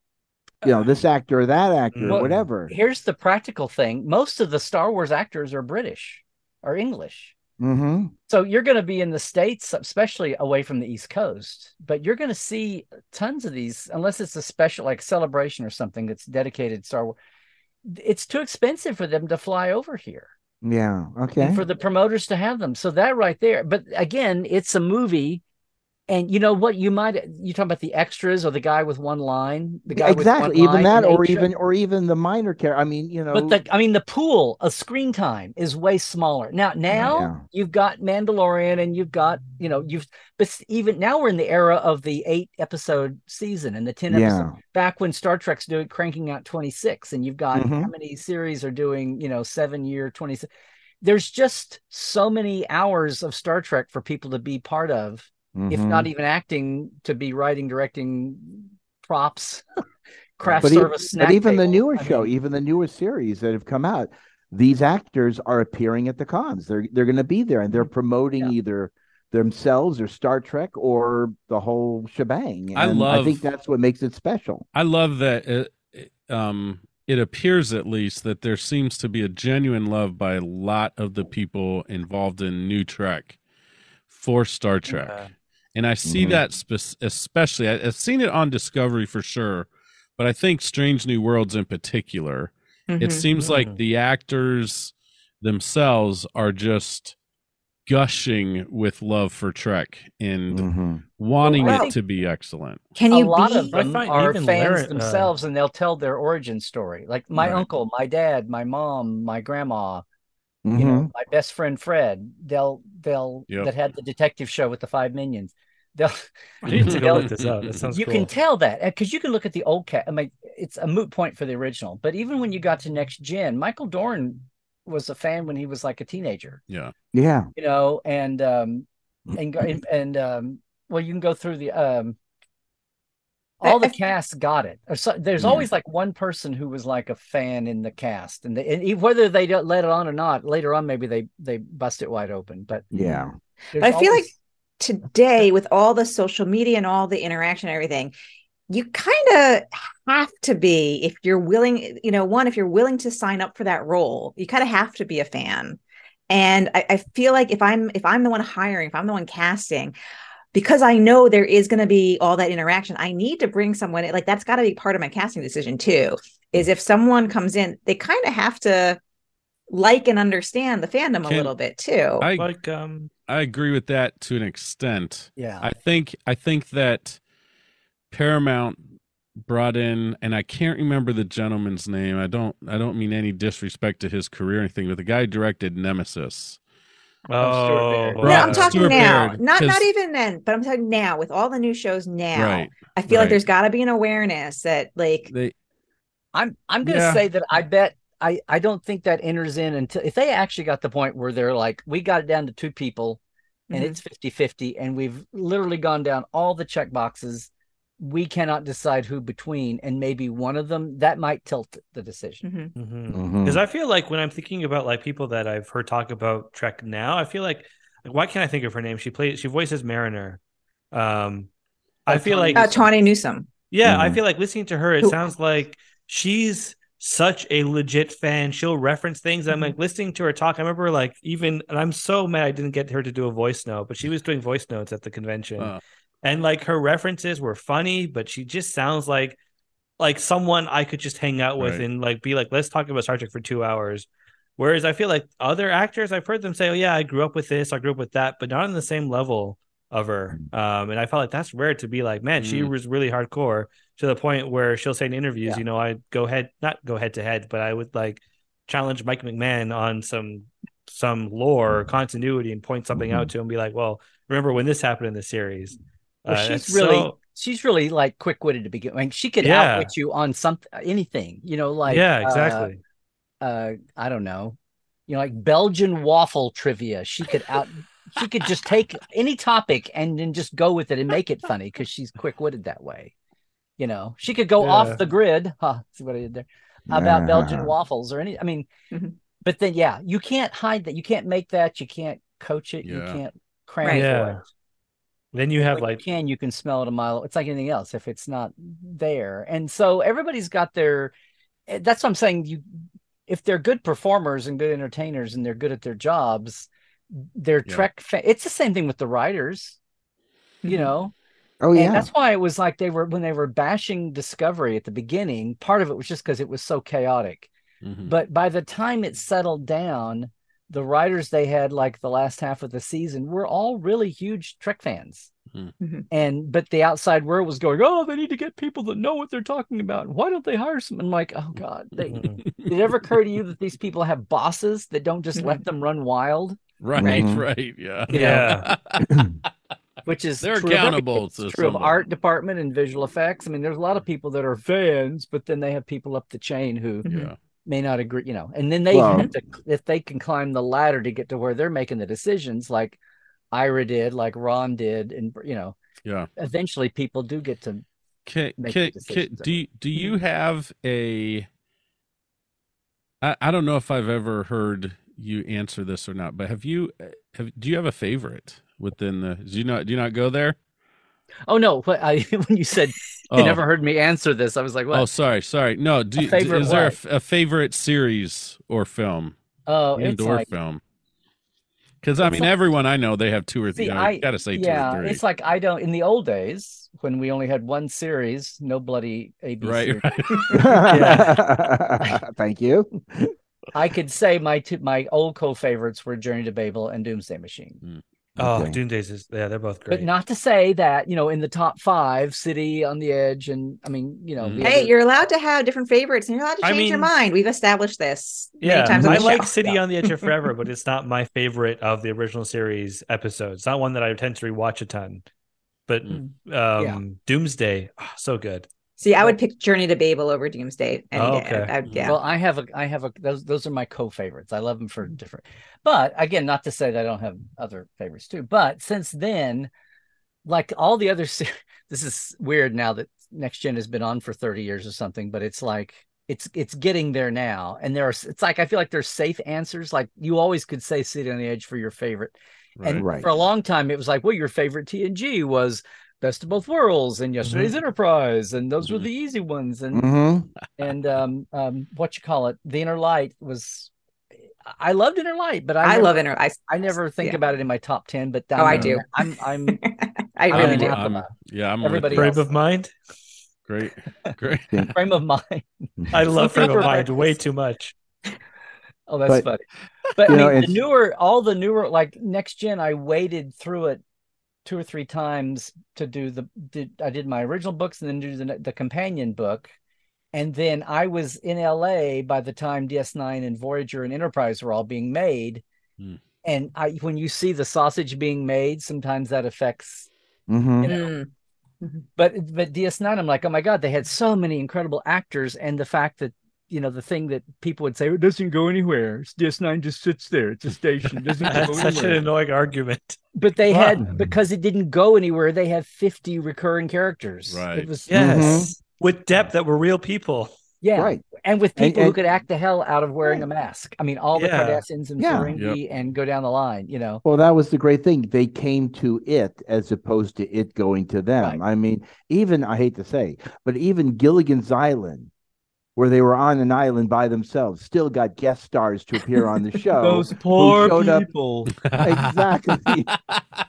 you know, this actor or that actor Well, or whatever"? here's the practical thing most of the star wars actors are british or english hmm so you're going to be in the states especially away from the east coast but you're going to see tons of these unless it's a special like celebration or something that's dedicated star wars it's too expensive for them to fly over here Yeah. Okay. and for the promoters to have them so that right there but again it's a movie and you know what you might you talking about the extras or the guy with one line the guy exactly. with one Even line that, or even, or even the minor character. I mean, you know, But the I mean the pool of screen time is way smaller. Now now Yeah. you've got Mandalorian and you've got, you know, you've but even now we're in the era of the 8 episode season and the 10 yeah, episode back when Star Trek's doing cranking out 26 and you've got how Mhm. many series are doing, you know, 7 year 26 There's just so many hours of Star Trek for people to be part of if Mhm. not even acting to be writing directing props craft but, service snack but even the table. newer I show, mean- even the newer series that have come out, these actors are appearing at the cons. They're they're going to be there, and they're promoting Mm-hmm. Yeah. either themselves or Star Trek or the whole shebang. I And I think that's what makes it special. I love that it, it- um it appears at least that there seems to be a genuine love by a lot of the people involved in new Trek for Star Trek. Yeah. And I see Mhm. that spe- especially I, I've seen it on Discovery for sure, but I think Strange New Worlds in particular. It Mhm. seems like Mm. the actors themselves are just gushing with love for Trek and Mhm. wanting Well, it to be excellent. Can you? a you lot be? of I them find are fans Larry- uh, themselves and they'll tell their origin story like my Right. uncle my dad my mom my grandma Mhm. you know my best friend fred they'll they'll Yep. that had the detective show with the five minions they'll I need to they'll- look this up. That sounds you cool. can tell that because you can look at the old cat i mean it's a moot point for the original but even when you got to next gen michael dorn was a fan when he was like a teenager Yeah. Yeah. you know, and um and and, and um well you can go through the um all the I- I- cast got it. So, there's Yeah. always like one person who was like a fan in the cast, and, they, and whether they don't let it on or not, later on maybe they they bust it wide open. But Yeah. But I feel like today with all the social media and all the interaction and everything you kind of have to be if you're willing you know one if you're willing to sign up for that role you kind of have to be a fan and I, I feel like if i'm if i'm the one hiring if i'm the one casting because i know there is going to be all that interaction i need to bring someone like that's got to be part of my casting decision too is if someone comes in they kind of have to like and understand the fandom a little bit too. I Like um I agree with that to an extent. Yeah. I think I think that Paramount brought in and I can't remember the gentleman's name. I don't I don't mean any disrespect to his career or anything, but the guy directed Nemesis. Oh no, I'm talking Stuart now. Baird, not 'cause- not even then, but I'm talking now with all the new shows now. Right. I feel right. like there's got to be an awareness that like They I'm I'm gonna Yeah. say that I bet I I don't think that enters in until if they actually got the point where they're like we got it down to two people and Mhm. it's 50-50 and we've literally gone down all the check boxes we cannot decide who between and maybe one of them that might tilt the decision mhm. Mhm. because I feel like when I'm thinking about like people that I've heard talk about Trek now, I feel like, like why can't I think of her name? She plays she voices Mariner. Um, I feel like uh, Tawny Newsome. Yeah, I Mhm. feel like listening to her, it Who- sounds like she's such a legit fan. She'll reference things. I'm like listening to her talk. I remember like even, and I'm so mad I didn't get her to do a voice note, but she was doing voice notes at the convention, uh, and like her references were funny, but she just sounds like like someone I could just hang out with Right. and like be like, let's talk about Star Trek for two hours. Whereas I feel like other actors, I've heard them say, "Oh yeah, I grew up with this, I grew up with that," but not on the same level of her. Um, and I felt like that's rare to be like, man, she Mm. was really hardcore to the point where she'll say in interviews, Yeah. you know, I go head, not go head to head, but I would like challenge Mike McMahan on some some lore or continuity and point something out to him, and be like, well, remember when this happened in the series? Well, Uh, she's really so- she's really like quick-witted to begin I mean, she could Yeah. outwit you on something anything you know like yeah, uh, exactly. uh I don't know, you know, like Belgian waffle trivia. She could out she could just take any topic and then just go with it and make it funny because she's quick witted that way. You know, she could go Yeah. off the grid. Huh, see what I did there about Belgian waffles or any. I mean, Mhm. but then yeah, you can't hide that. You can't make that. You can't coach it. You can't cram Right. for Yeah. it. Then you have When like, you can you can smell it a mile. It's like anything else. If it's not there, and so everybody's got their. eh, That's what I'm saying. You, if they're good performers and good entertainers, and they're good at their jobs, they're Yeah. Trek. Fa- it's the same thing with the writers. You Mhm. know, Oh and yeah. that's why it was like they were when they were bashing Discovery at the beginning. Part of it was just because it was so chaotic. mhm. But by the time it settled down, the writers they had like the last half of the season were all really huge Trek fans. Mhm. Mhm. And but the outside world was going, oh, they need to get people that know what they're talking about. Why don't they hire some? I'm like, oh god, they, did it ever occur to you that these people have bosses that don't just let them run wild? right, Mhm. right, yeah. You Yeah. Which is They're true of everything. accountable It's to true of art department and visual effects. I mean, there's a lot of people that are fans, but then they have people up the chain who yeah. May not agree, you know, and then they Well- have to, if they can climb the ladder to get to where they're making the decisions, like Ira did, like Ron did, and you know, Yeah. eventually people do get to. Can, can, can, do you, do you have a I, I don't know if I've ever heard you answer this or not, but have you have do you have a favorite within the do you not do you not go there? Oh no! What I when you said Oh, you never heard me answer this, I was like, oh sorry, sorry. No, do, A you- is there a, what? favorite series or film? Oh, indoor like film. Because I mean, like- everyone I know they have two or three. See, you know, I- gotta say yeah, two or three. it's like I don't. In the old days, when we only had one series, no bloody ABC, Right, right. Thank you. I could say my two, my old co-favorites were Journey to Babel and Doomsday Machine. Hmm. Oh, Okay. Doomsday is yeah, they're both great. But not to say that you know in the top five, City on the Edge, and I mean you know. Mhm. Hey, other- you're allowed to have different favorites and you're allowed to I change your mind. We've established this many yeah, times on I the like show. City Yeah. on the Edge of Forever, but it's not my favorite of the original series episodes. It's not one that I tend to rewatch a ton. But Mm. um, Yeah. Doomsday, oh, so good. See, I would pick Journey to Babel over Doomsday. any Oh, day. okay. I- I- yeah. Well, I have a, I have a, those, those are my co-favorites. I love them for different, but again, not to say that I don't have other favorites too. But since then, like all the other, se- this is weird now that Next Gen has been on for thirty years or something, but it's like it's it's getting there now, and there are, it's like I feel like there's safe answers. Like you always could say City on the Edge for your favorite, right. and Right. for a long time it was like, well, your favorite TNG was Best of Both Worlds and Yesterday's Enterprise, and those were Mhm. the easy ones, and hmm and um um what you call it the inner light was i loved inner light but i, I never, love Inner. I, i never think yeah. about it in my top 10 but Oh, I do. i'm i'm I I'm really an do. I'm- yeah, I'm Everybody. Frame else. of mind. Great, great. frame of mind I love Frame of mind way too much. Oh, that's But, funny. But you I know, mean, the newer, all the newer, like next gen, I waded through it two or three times to do the. Did I did my original books and then do the the companion book, and then I was in L.A. by the time DS9 and Voyager and Enterprise were all being made, Hmm. and I when you see the sausage being made, sometimes that affects. hmm You know, Mm. but but DS9, I'm like, oh my god, they had so many incredible actors, and the fact that you know the thing that people would say it doesn't go anywhere. DS9 just sits there. It's a station. It doesn't go That's such an annoying argument. But they Wow. had because it didn't go anywhere. They had 50 recurring characters. Right. It was Yes. Mm-hmm. With depth that were real people. yeah, Right. and with And- people who could act the hell out of wearing a mask. I mean, all the Yeah. Cardassians and Yeah. Ferengi and go down the line. You know, Well, that was the great thing. They came to it as opposed to it going to them. Right. I mean, even I hate to say, but even Gilligan's Island, where they were on an island by themselves, still got guest stars to appear on the show. Those poor showed up- people. exactly.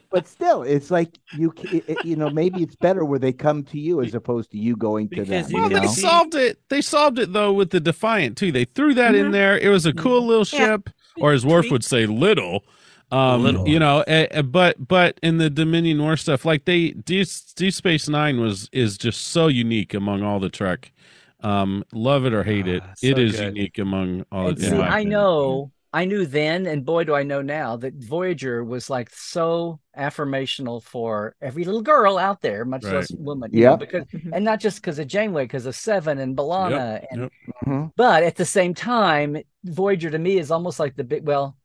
but still, it's like you, it- it- you know, maybe it's better where they come to you as opposed to you going to them. Because you Well, they know? solved it. They solved it though with the Defiant too. They threw that in Mhm. there. It was a cool little Yeah. ship, or as Worf would say, little. Um, Little. you know, eh, eh, but but in the Dominion War stuff, like they Deep, Deep Space Nine was is just so unique among all the Trek. Um, love it or hate it, Ah, it so is good. unique among all. And see, I know, I knew then, and boy, do I know now that Voyager was like so affirmational for every little girl out there, much Right. less woman. Yeah, because Mhm. and not just because of Janeway, because of Seven and B'Elanna, and yep. Mhm. but at the same time, Voyager to me is almost like the big well,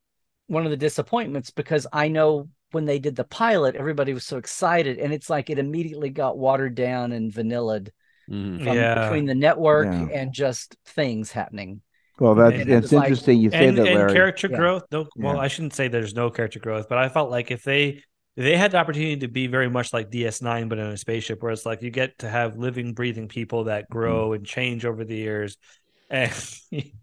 one of the disappointments because I know when they did the pilot, everybody was so excited, and it's like it immediately got watered down and vanillaed Mhm. from Yeah. between the network Yeah. and just things happening. Well, that's And it's it's like- interesting you say and, that, and character Yeah. growth. No, well, Yeah. I shouldn't say there's no character growth, but I felt like if they they had the opportunity to be very much like DS9, but in a spaceship, where it's like you get to have living, breathing people that Mm-hmm. grow and change over the years. And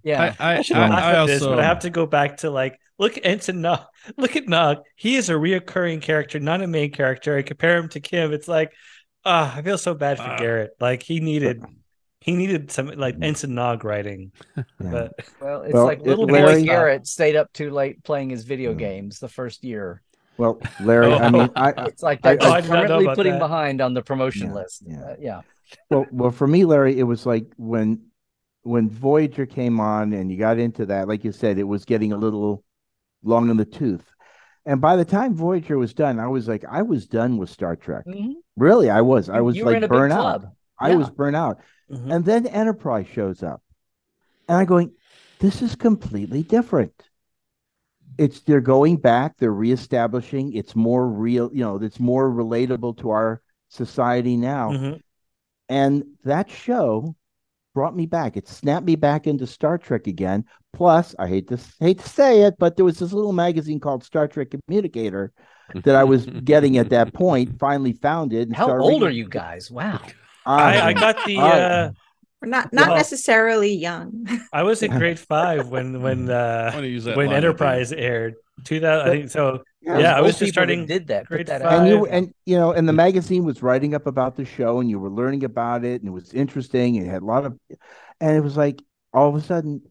Yeah. I, I, I should I, laugh I at this, but I have to go back to like look into Ensign Nog. Look at Nog. He is a reoccurring character, not a main character. I compare him to Kim. It's like, ah, I feel so bad for Ah. Garrett. Like he needed, he needed some like. Ensign Nog writing. Yeah. But Well, it's Well, like it- little Larry- boy Garrett stayed up too late playing his video Yeah. games the first year. Well, Larry, I mean, I, I It's like I- they're I did not know currently putting that. behind on the promotion Yeah, list. yeah. Uh, yeah. well, well, for me, Larry, it was like when when Voyager came on and you got into that, like you said, it was getting a little long in the tooth. And by the time Voyager was done, I was like, I was done with Star Trek. Mhm. Really, I was. I was you like burnt out. club. I was burnt out. Mhm. And then Enterprise shows up. And I'm going, this is completely different. It's they're going back, they're reestablishing, it's more real, you know, it's more relatable to our society now. Mhm. And that show brought me back. It snapped me back into Star Trek again. Plus, I hate to hate to say it, but there was this little magazine called Star Trek Communicator that I was getting at that point. Finally found it. and How started old are you guys? Wow. I, I got the. Uh We're not not Well- necessarily young. I was in grade five when when uh I wanna use that when line Enterprise aired. Two thousand, I think so. Yeah. Yeah, I was just starting Did that? Put grade that five. out. and you and you know and the magazine was writing up about the show and you were learning about it and it was interesting and it had a lot of and it was like all of a sudden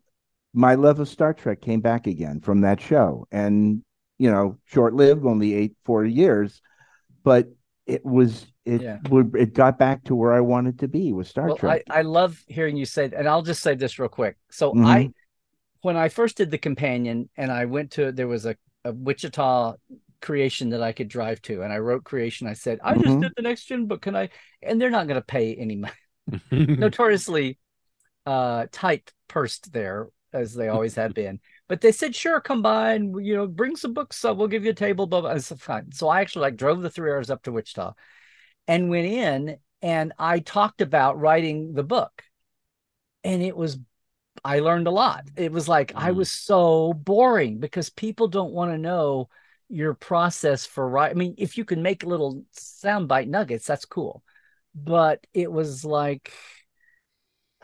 my love of star trek came back again from that show and you know short-lived only eight four years but it was it Yeah. would it got back to where i wanted to be with star Well, trek I, I love hearing you say, and I'll just say this real quick. So Mhm. I, when I first did the companion, and I went to there was a, a Wichita creation that I could drive to, and I wrote creation. I said, I just Mhm. did the next gen, but can I? And they're not going to pay any money. Notoriously, uh, tight pursed there as they always have been. But they said, sure, come by and you know bring some books. Up. We'll give you a table. Blah, blah. I said, fine. So I actually like drove the three hours up to Wichita, and went in and I talked about writing the book. And it was, I learned a lot. It was like I Mm. was so boring because people don't want to know your process for writing. I mean, if you can make little soundbite nuggets, that's cool. But it was like,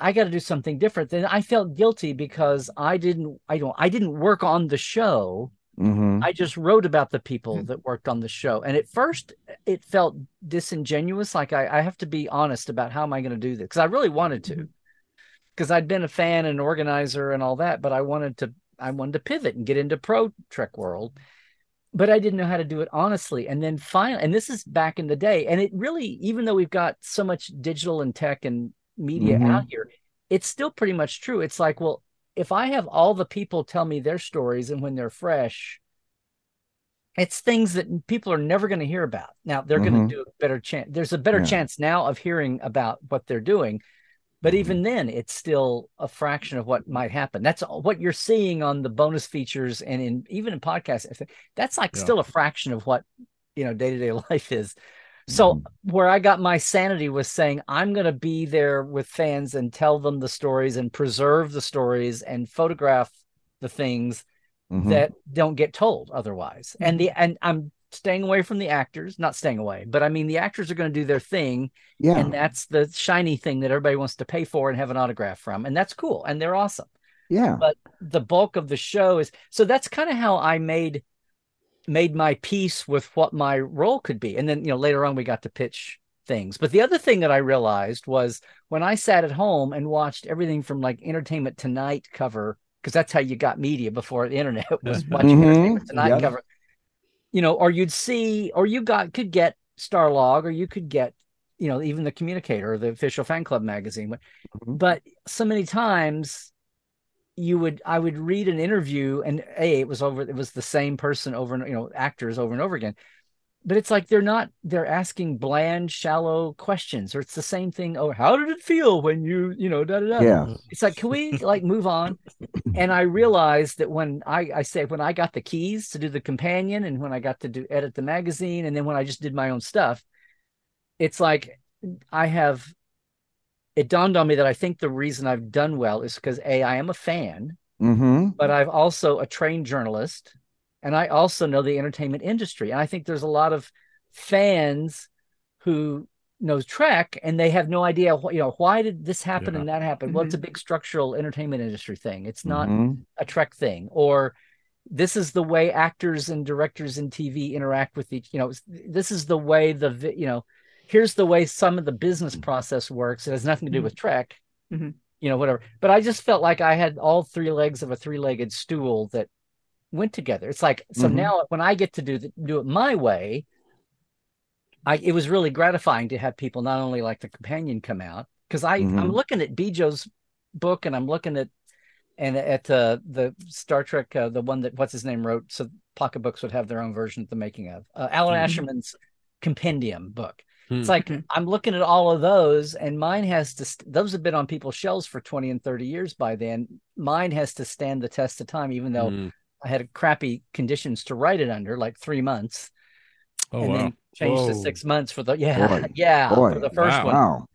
I got to do something different. Then I felt guilty because I didn't, I don't, I didn't work on the show. Mhm. I just wrote about the people that worked on the show. And at first it felt disingenuous. Like I, I have to be honest about how am I going to do this? Because I really wanted to. Because I'd been a fan and organizer and all that, but I wanted to I wanted to pivot and get into pro Trek world, but I didn't know how to do it honestly. And then finally, and this is back in the day, and it really, even though we've got so much digital and tech and media Mhm. out here, it's still pretty much true. It's like, well, if I have all the people tell me their stories and when they're fresh, it's things that people are never going to hear about. Now they're Mhm. going to do a better chance. There's a better Yeah. chance now of hearing about what they're doing, but Mhm. even then, it's still a fraction of what might happen. That's what you're seeing on the bonus features and in even in podcasts. That's like Yeah. still a fraction of what you know day to day life is. So where I got my sanity was saying I'm going to be there with fans and tell them the stories and preserve the stories and photograph the things Mhm. that don't get told otherwise. And the and I'm staying away from the actors, not staying away, but I mean the actors are going to do their thing yeah. and that's the shiny thing that everybody wants to pay for and have an autograph from and that's cool and they're awesome. yeah. But the bulk of the show is so that's kind of how I made made my peace with what my role could be. And then, you know, later on we got to pitch things. But the other thing that I realized was when I sat at home and watched everything from like Entertainment Tonight cover, because that's how you got media before the internet was watching Mhm. Entertainment Tonight Yep. cover. You know, or you'd see, or you got could get Starlog, or you could get, you know, even the Communicator, or the official fan club magazine. Mhm. But so many times you would I would read an interview and a it was over it was the same person over and you know actors over and over again. But it's like they're not they're asking bland shallow questions or it's the same thing oh how did it feel when you you know da da da? Yeah. it's like can we like move on? And I realized that when I I say when I got the keys to do the companion and when I got to do edit the magazine and then when I just did my own stuff it's like I have it dawned on me that I think the reason I've done well is because a I am a fan Mm-hmm. but I've also a trained journalist and I also know the entertainment industry. And I think there's a lot of fans who knows Trek and they have no idea what you know why did this happen Yeah. and that happen. Well, it's a big structural entertainment industry thing. It's not Mhm. a Trek thing or this is the way actors and directors in TV interact with each, you know, this is the way the you know, here's the way some of the business process works. It has nothing to do Mhm. with Trek. Mhm. You know, whatever. But I just felt like I had all three legs of a three-legged stool that went together. It's like so Mhm. now when I get to do the, do it my way, I it was really gratifying to have people not only like the companion come out because I I'm Mhm. looking at Bjo's book and I'm looking at and at uh, the Star Trek uh, the one that what's his name wrote so pocketbooks would have their own version of the making of uh, Allan Mhm. Asherman's compendium book. Hmm. It's like Mhm. I'm looking at all of those, and mine has to. St- those have been on people's shelves for twenty and thirty years by then. Mine has to stand the test of time, even though Hmm. I had crappy conditions to write it under, like three months, Oh and wow. then changed to six months for the yeah, Boy. yeah Boy. for the first Wow. one. Wow.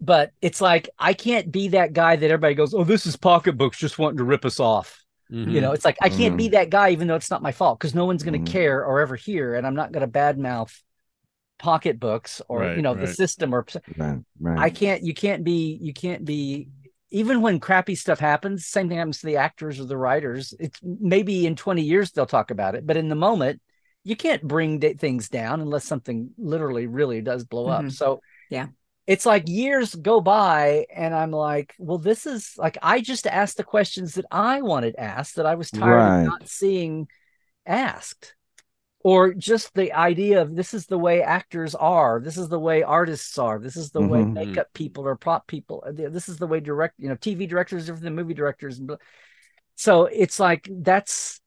But it's like I can't be that guy that everybody goes, "Oh, this is pocketbooks just wanting to rip us off." Mhm. You know, it's like I can't Mhm. be that guy, even though it's not my fault, because no one's going to Mhm. care or ever hear, and I'm not going to badmouth pocketbooks or Right, you know the system or Right. Right. I can't you can't be you can't be even when crappy stuff happens, same thing happens to the actors or the writers. It's maybe in 20 years they'll talk about it, but in the moment you can't bring da- things down unless something literally really does blow up. Mhm. So Yeah. It's like years go by and I'm like, well, this is like I just asked the questions that I wanted asked that I was tired Right. of not seeing asked or just the idea of this is the way actors are. This is the way artists are. This is the way Mhm. makeup people or prop people. This is the way direct you know tv directors different than movie directors and so it's like that's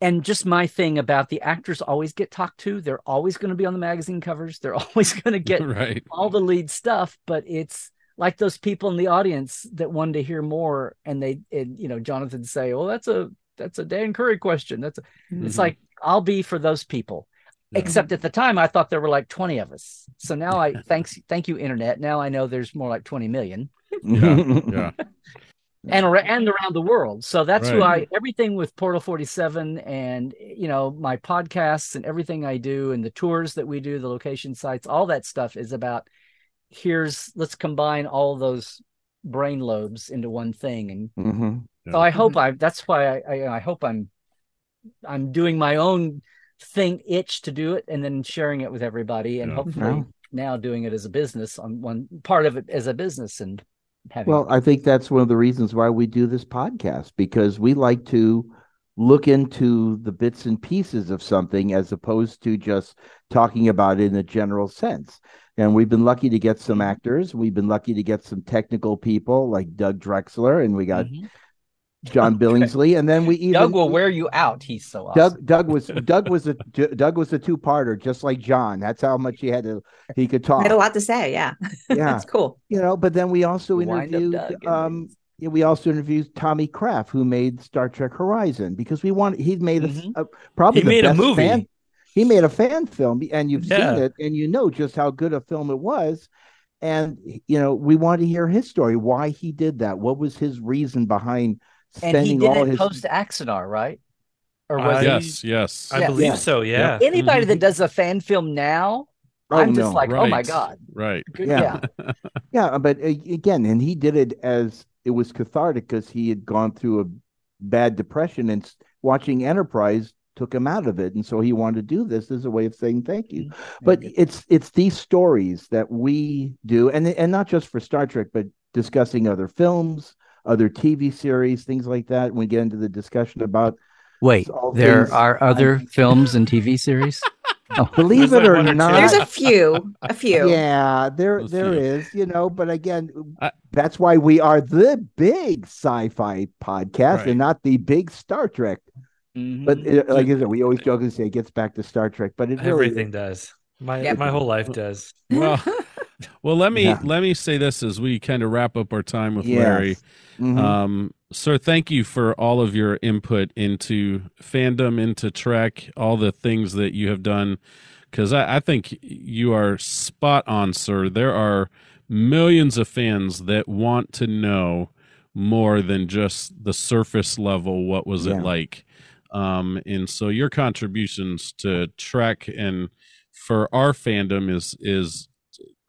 and just my thing about the actors always get talked to. They're always going to be on the magazine covers. They're always going to get right. all the lead stuff but it's like those people in the audience that wanted to hear more and they and you know jonathan say well that's a that's a dan curry question. That's a, it's Mhm. like i'll be for those people Yeah. except at the time i thought there were like 20 of us so now i thanks thank you internet now i know there's more like 20 million Yeah. Yeah. and and around the world. So that's who I everything with Portal 47 and you know my podcasts and everything I do and the tours that we do, the location sites, all that stuff is about here's let's combine all those brain lobes into one thing and Mhm. so I hope I that's why I, I I hope I'm I'm doing my own thing itch to do it and then sharing it with everybody and Yeah. hopefully Yeah. now doing it as a business on one part of it as a business and having. Well, I think that's one of the reasons why we do this podcast because we like to look into the bits and pieces of something as opposed to just talking about it in a general sense. And we've been lucky to get some Mm-hmm. actors. We've been lucky to get some technical people like Doug Drexler, and we got Mhm. John Billingsley, and then we even Doug will wear you out. He's so awesome. Doug Doug was Doug was a Doug was a two parter, just like John. That's how much he had to he could I talk. had a lot to say. Yeah. Yeah. That's cool. you know but then we also Wind interviewed Doug and um we also interviewed Tommy Kraft who made Star Trek Horizon because we want he made a, Mhm. a- probably He the made a best movie. fan- he made a fan film and you've Yeah. seen it and you know just how good a film it was and you know we want to hear his story why he did that what was his reason behind and he did all it his post Axanar, right? Or Uh, was it yes, yes. I Yeah. believe Yeah. so. Yeah. anybody Mhm. that does a fan film now? Oh, I'm just no. like, oh my god, Right. Yeah. yeah. Yeah, but uh, again, and he did it as it was cathartic because he had gone through a bad depression, and watching Enterprise took him out of it, and so he wanted to do this as a way of saying thank you. But it's it's these stories that we do, and and not just for Star Trek, but discussing other films, other TV series, things like that. When We get into the discussion about Wait, all there things are other films and TV series. believe There's it or or not. There's a few. A few. Yeah, there A there few. is, you know, but again, I- that's why we are the big sci-fi podcast Right. and not the big Star Trek. Mhm. But it, like I said, we always joke and say it gets back to Star Trek, but it really Everything does. My Yep. my whole life does. Well, well, let me Yeah. let me say this as we kind of wrap up our time with Yes. Larry. Mhm. Um, sir, thank you for all of your input into fandom, into Trek, all the things that you have done. Because I, I think you are spot on, sir. There are millions of fans that want to know more than just the surface level. What was Yeah. it like? Um, and so your contributions to Trek and for our fandom is is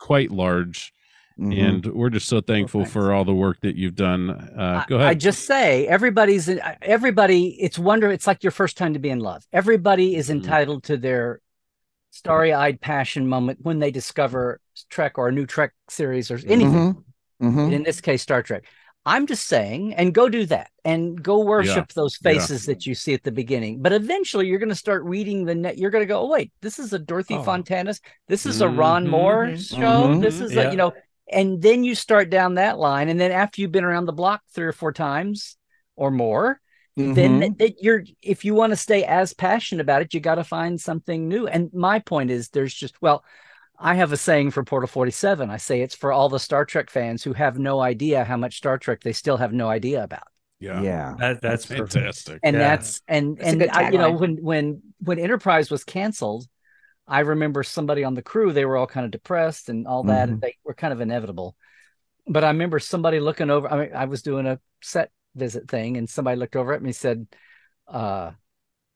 quite large Mhm. and we're just so thankful thanks. for all the work that you've done. Uh, I- go ahead. I just say everybody's everybody. It's wonder. It's like your first time to be in love. Everybody is Mhm. entitled to their starry-eyed passion moment when they discover Trek or a new Trek series or anything. Mhm. Mhm. In this case, Star Trek. I'm just saying, and go do that, and go worship those Yeah. faces that you see at the beginning. But eventually, you're going to start reading the net. You're going to go, oh wait, this is a Dorothy Oh. Fontana's. This is a Ron Mhm. Moore Mhm. show. Mhm. This is Yeah. a, you know, and then you start down that line, and then after you've been around the block three or four times or more, then that, that you're if you want to stay as passionate about it, you got to find something new. And my point is, there's just well. I have a saying for Portal 47. I say it's for all the Star Trek fans who have no idea how much Star Trek they still have no idea about. yeah. yeah. That that's perfect. fantastic. And Yeah. that's and That's and I, you know when when when Enterprise was canceled, I remember somebody on the crew they were all kind of depressed and all that. Mhm. And they were kind of inevitable. But I remember somebody looking over. I mean, I was doing a set visit thing, and somebody looked over at me and said, uh,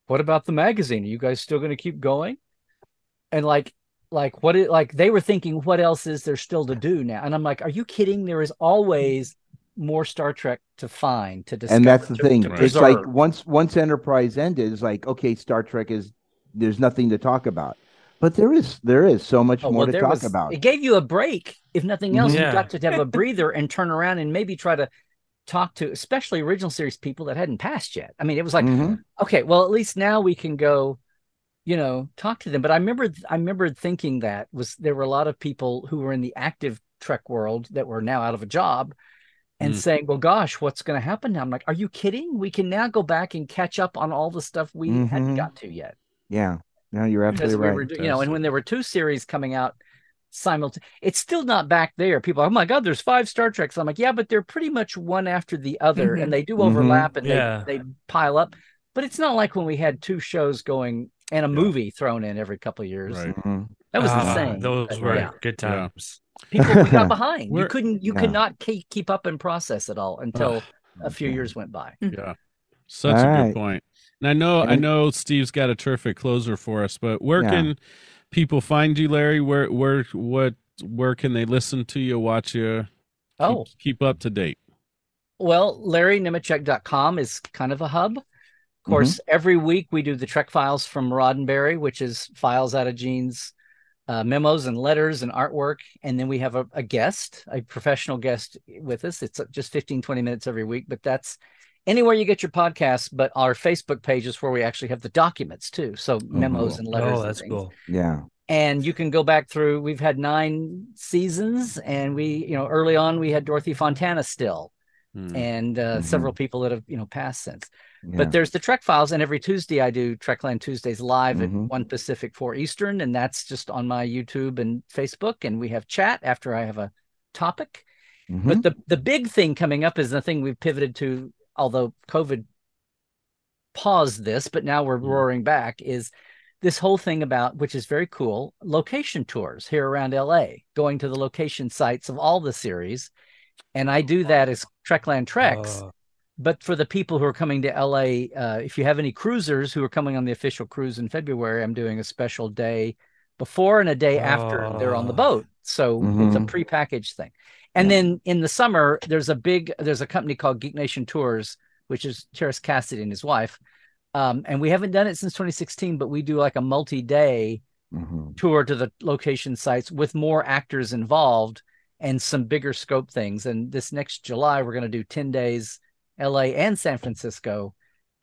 "What about the magazine? Are you guys still going to keep going?" And like like what it like they were thinking what else is there still to do now and i'm like are you kidding there is always more star trek to find to discover and that's the to- thing. to It's like once once Enterprise ended, it's like okay, Star Trek is there's nothing to talk about, but there is there is so much Oh, more well, to talk was- about. It gave you a break. If nothing else, Yeah. you got to have a breather and turn around and maybe try to talk to, especially original series people that hadn't passed yet. I mean, it was like, Mhm. okay, well, at least now we can go, you know, talk to them. But I remember, I remember thinking that was there were a lot of people who were in the active Trek world that were now out of a job. And Mm. saying, "Well, gosh, what's going to happen now?" I'm like, "Are you kidding? We can now go back and catch up on all the stuff we hadn't Mhm. got to yet." Yeah, no, you're because absolutely we right. were, you know, and when there were two series coming out simultaneously, it's still not back there. People, are, oh my God, there's five Star Treks. I'm like, yeah, but they're pretty much one after the other, Mhm. and they do Mhm. overlap and Yeah. they they pile up. But it's not like when we had two shows going and a movie thrown in every couple of years. Right. Mhm. That was Ah, insane. Those But, were yeah. good Yeah. times. People we got behind. you couldn't you Yeah. could not keep, keep up and process it all until a few years went by. Yeah. Such All a good right. point. And I know I know Steve's got a terrific closer for us, but where Yeah. can people find you, Larry? Where where what where can they listen to you, watch you? Keep, Oh, keep up to date. Well, LarryNemecek.com is kind of a hub. Of course, every week we do the Trek files from Roddenberry, which is files out of Gene's uh, memos and letters and artwork. And then we have a, a guest, a professional guest with us. It's just 15, 20 minutes every week, but that's anywhere you get your podcast. But our Facebook page is where we actually have the documents too. So memos and letters. Oh, that's things. cool. Yeah. And you can go back through, we've had nine seasons, and we, you know, early on we had Dorothy Fontana still, Hmm. and uh, Mhm. several people that have, you know, passed since. yeah. But there's the Trek Files, and every Tuesday I do Trekland Tuesdays live Mhm. at one Pacific, four Eastern, and that's just on my YouTube and Facebook. And we have chat after I have a topic. Mhm. But the the big thing coming up is the thing we've pivoted to, although COVID paused this, but now we're roaring back. Is this whole thing about which is very cool location tours here around LA, going to the location sites of all the series, and I do that as Trekland Treks Oh, but for the people who are coming to LA, uh, if you have any cruisers who are coming on the official cruise in February, I'm doing a special day before and a day after they're on the Oh. boat. So it's a Mhm. prepackaged thing. And Yeah. then in the summer, there's a big there's a company called Geek Nation Tours, which is Terrace Cassidy and his wife. Um, and we haven't done it since 2016, but we do like a multi-day Mhm. tour to the location sites with more actors involved and some bigger scope things. And this next July, we're going to do 10 days LA and San Francisco.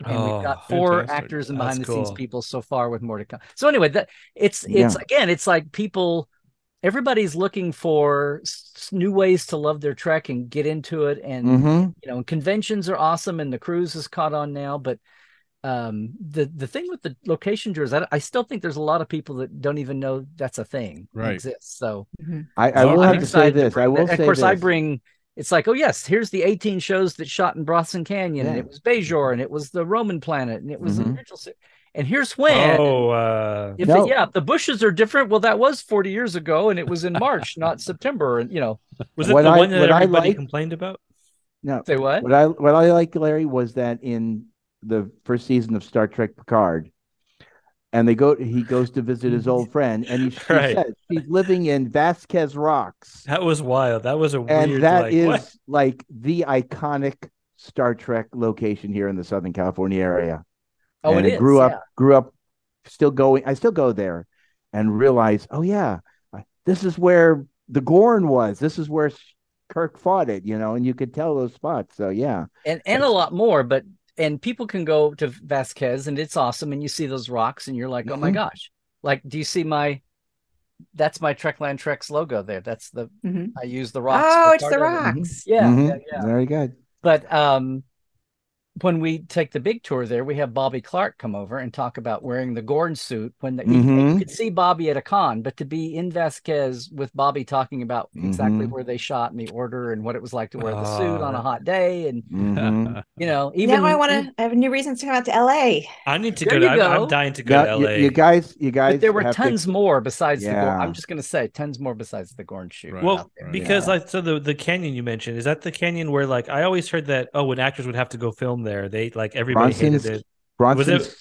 And Oh, we've got four fantastic. actors and That's behind the scenes people so far with more to come. So anyway, that it's it's again, it's like people everybody's looking for s- new ways to love their trek and get into it and Mhm. you know, and conventions are awesome and the cruise is caught on now, but um the the thing with the location tours I, I still think there's a lot of people that don't even know that's a thing Right. exists so I, I will I'm have to say excited this. I bring will that. say of course this. i bring it's like oh yes here's the 18 shows that shot in Bronson Canyon and it was Bajor and it was the Roman planet and it was the Mhm. original se- and here's when oh, uh, if No. it, yeah the bushes are different well that was 40 years ago and it was in March not September and you know was it What the I- one that what I everybody like- complained about? No, say what what I what I like, Larry, was that in the first season of Star Trek Picard, and they go, he goes to visit his old friend, and he, she Right. says she's living in Vasquez Rocks, That was wild. That was a and weird. that like, is what? like the iconic Star Trek location here in the Southern California area. oh and it I is grew up, yeah. grew up, still going. I still go there, and realize, oh yeah, this is where the Gorn was. This is where Kirk fought it. You know, and you could tell those spots. So yeah, and and a lot more but and people can go to vasquez and it's awesome and you see those rocks and you're like oh my Mhm. gosh like do you see my that's my trekland treks logo there that's the Mhm. i use the rocks Oh, it's the it. rocks. yeah, Mhm. yeah yeah very good. but um when we take the big tour there, we have Bobby Clark come over and talk about wearing the Gorn suit. When the, you- Mhm. you could see Bobby at a con, but to be in Vasquez with Bobby talking about exactly Mhm. where they shot and the order and what it was like to wear the suit on a hot day, and Mhm. you know, even now I want to. I have new reasons to come out to LA. I need to go. you To, I'm, go. I'm dying to go Now, to you, LA. you guys, you guys, But there were have to- tons more besides the Gorn. Yeah. I'm just gonna say tons more besides the Gorn shoot. Right. well, because Yeah. like so the the canyon you mentioned is that the canyon where like I always heard that oh when actors would have to go film there they like everybody hated Bronson's it.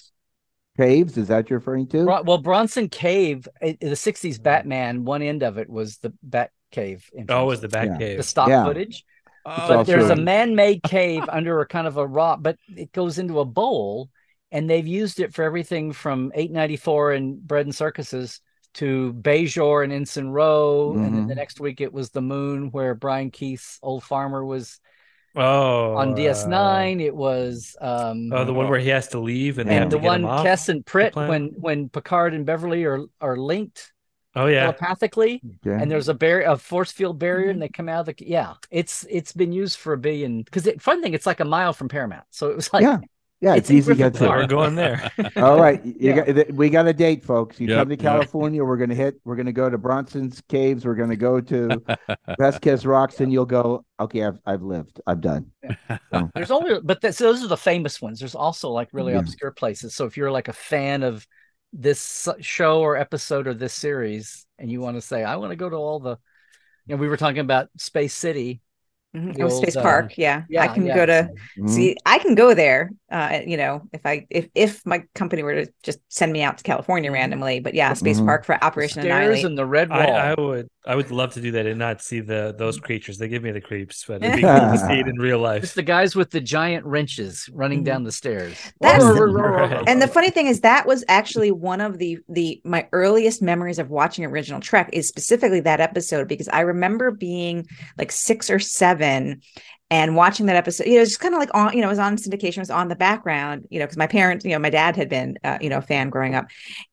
Caves. Is that you're referring to? Bron- well, Bronson Cave, in the '60s Batman, one end of it was the Bat Cave. Oh, it was the Bat Yeah. cave. the stock Yeah. footage. Oh, but there's a man-made cave under a kind of a rock, but it goes into a bowl, and they've used it for everything from 894 and Bread and Circuses to Bajor and Ensign Ro, and then Mhm. the next week it was the Moon, where Brian Keith's old farmer was Oh, on uh, DS9. It was um, Oh, the one where he has to leave and, they have and to the get him one off? Kes and Prytt when when Picard and Beverly are are linked Oh yeah, telepathically Okay. and there's a barrier a force field barrier and they come out of the yeah it's it's been used for a billion because it fun thing it's like a mile from paramount so it was like yeah, yeah, it's, it's easy to get to. We're going there. All right, you Yeah. got, we got a date, folks. You Yep, come to yep. California, we're gonna hit. We're gonna go to Bronson's Caves. We're gonna go to Vasquez Rocks, and you'll go. Okay, I've I've lived. I've done. there's only but that's, those are the famous ones there's also like really Yeah. obscure places so if you're like a fan of this show or episode or this series and you want to say i want to go to all the you know we were talking about space city Mhm. Oh, old, Space uh, Park. Yeah. yeah I can yeah. go to Mhm. see. I can go there. Uh, you know, if I if if my company were to just send me out to California randomly, but yeah, Space Mhm. Park for Operation Stairs Annihilate. and the red wall. I, I would I would love to do that and not see the those creatures. They give me the creeps, but it'd be cool to see it in real life. It's the guys with the giant wrenches running down the stairs. That's the- Right. and the funny thing is that was actually one of the the my earliest memories of watching original trek is specifically that episode because i remember being like six or seven and watching that episode you know it's kind of like on you know it was on syndication it was on the background you know because my parents you know my dad had been uh, you know a fan growing up.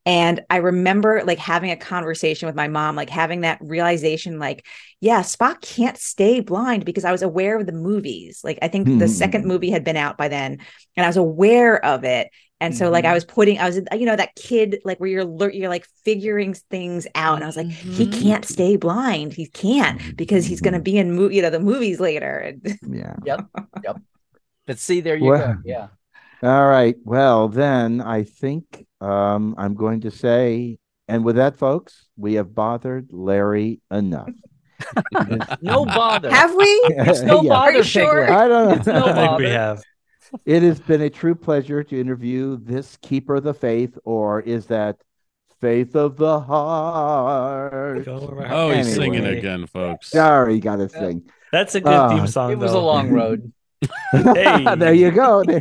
And i remember like having a conversation with my mom like having that realization like yeah spock can't stay blind because i was aware of the movies. Like i think the Hmm. second movie had been out by then and i was aware of it and so like I Mhm. was putting I was you know that kid like where you're lear- you're like figuring things out and I was like he Mhm. can't stay blind he can't because he's going to be in mo- you know the movies later Yeah. Yep yep but see, there you Well- go. Yeah. All right. Well, then I think um, I'm going to say, and with that, folks, we have bothered Larry enough. No bother. have we It's no Yeah. Are bother, you sure? I don't It's no know. I think we have. It has been a true pleasure to interview this keeper of the faith, or is that faith of the heart? Go over Oh, he's Anyway. singing again, folks. Sorry, got to sing. That's a good Ah, theme song. It was a long road. Hey. there you go.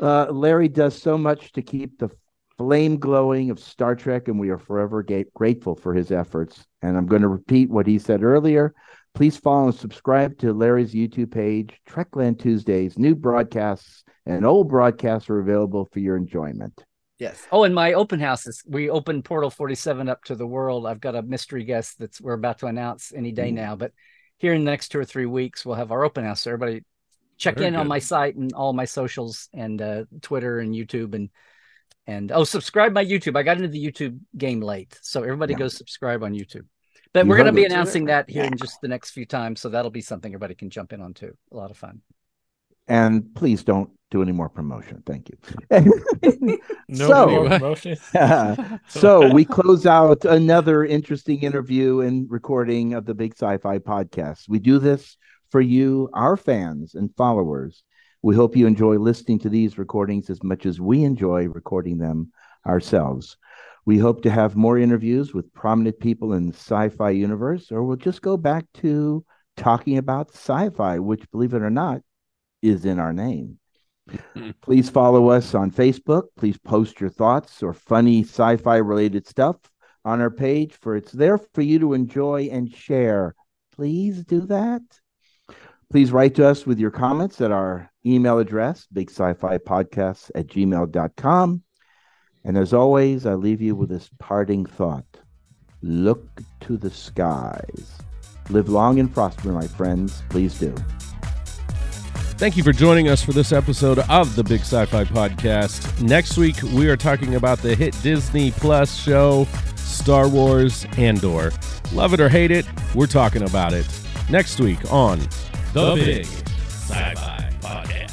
Uh, Larry does so much to keep the flame glowing of Star Trek, and we are forever ga- grateful for his efforts. And I'm going to repeat what he said earlier. Please follow and subscribe to Larry's YouTube page, Trekland Tuesdays. New broadcasts and old broadcasts are available for your enjoyment. Yes. Oh, and my open house is we opened Portal 47 up to the world. I've got a mystery guest that's we're about to announce any day Ooh. now, but here in the next two or three weeks, we'll have our open house. So everybody check Very in on my site and all my socials and uh, Twitter and YouTube and and oh, subscribe my YouTube. I got into the YouTube game late, so everybody Yeah. go subscribe on YouTube. But You we're going to be it. announcing that here in just the next few times, so that'll be something everybody can jump in on too. A lot of fun. And please don't do any more promotion. Thank you. No So- more promotion. so we close out another interesting interview and recording of the Big Sci-Fi podcast. We do this for you, our fans and followers. We hope you enjoy listening to these recordings as much as we enjoy recording them ourselves. We hope to have more interviews with prominent people in the sci-fi universe, or we'll just go back to talking about sci-fi, which, believe it or not, is in our name. Hmm. Please follow us on Facebook. Please post your thoughts or funny sci fi related stuff on our page, for it's there for you to enjoy and share. Please do that. Please write to us with your comments at our email address, big sci fi podcasts at gmail.com. And as always, I leave you with this parting thought look to the skies. Live long and prosper, my friends. Please do. Thank you for joining us for this episode of the Big Sci Fi Podcast. Next week, we are talking about the hit Disney Plus show, Star Wars Andor. Love it or hate it, we're talking about it. Next week on The Big Sci Fi.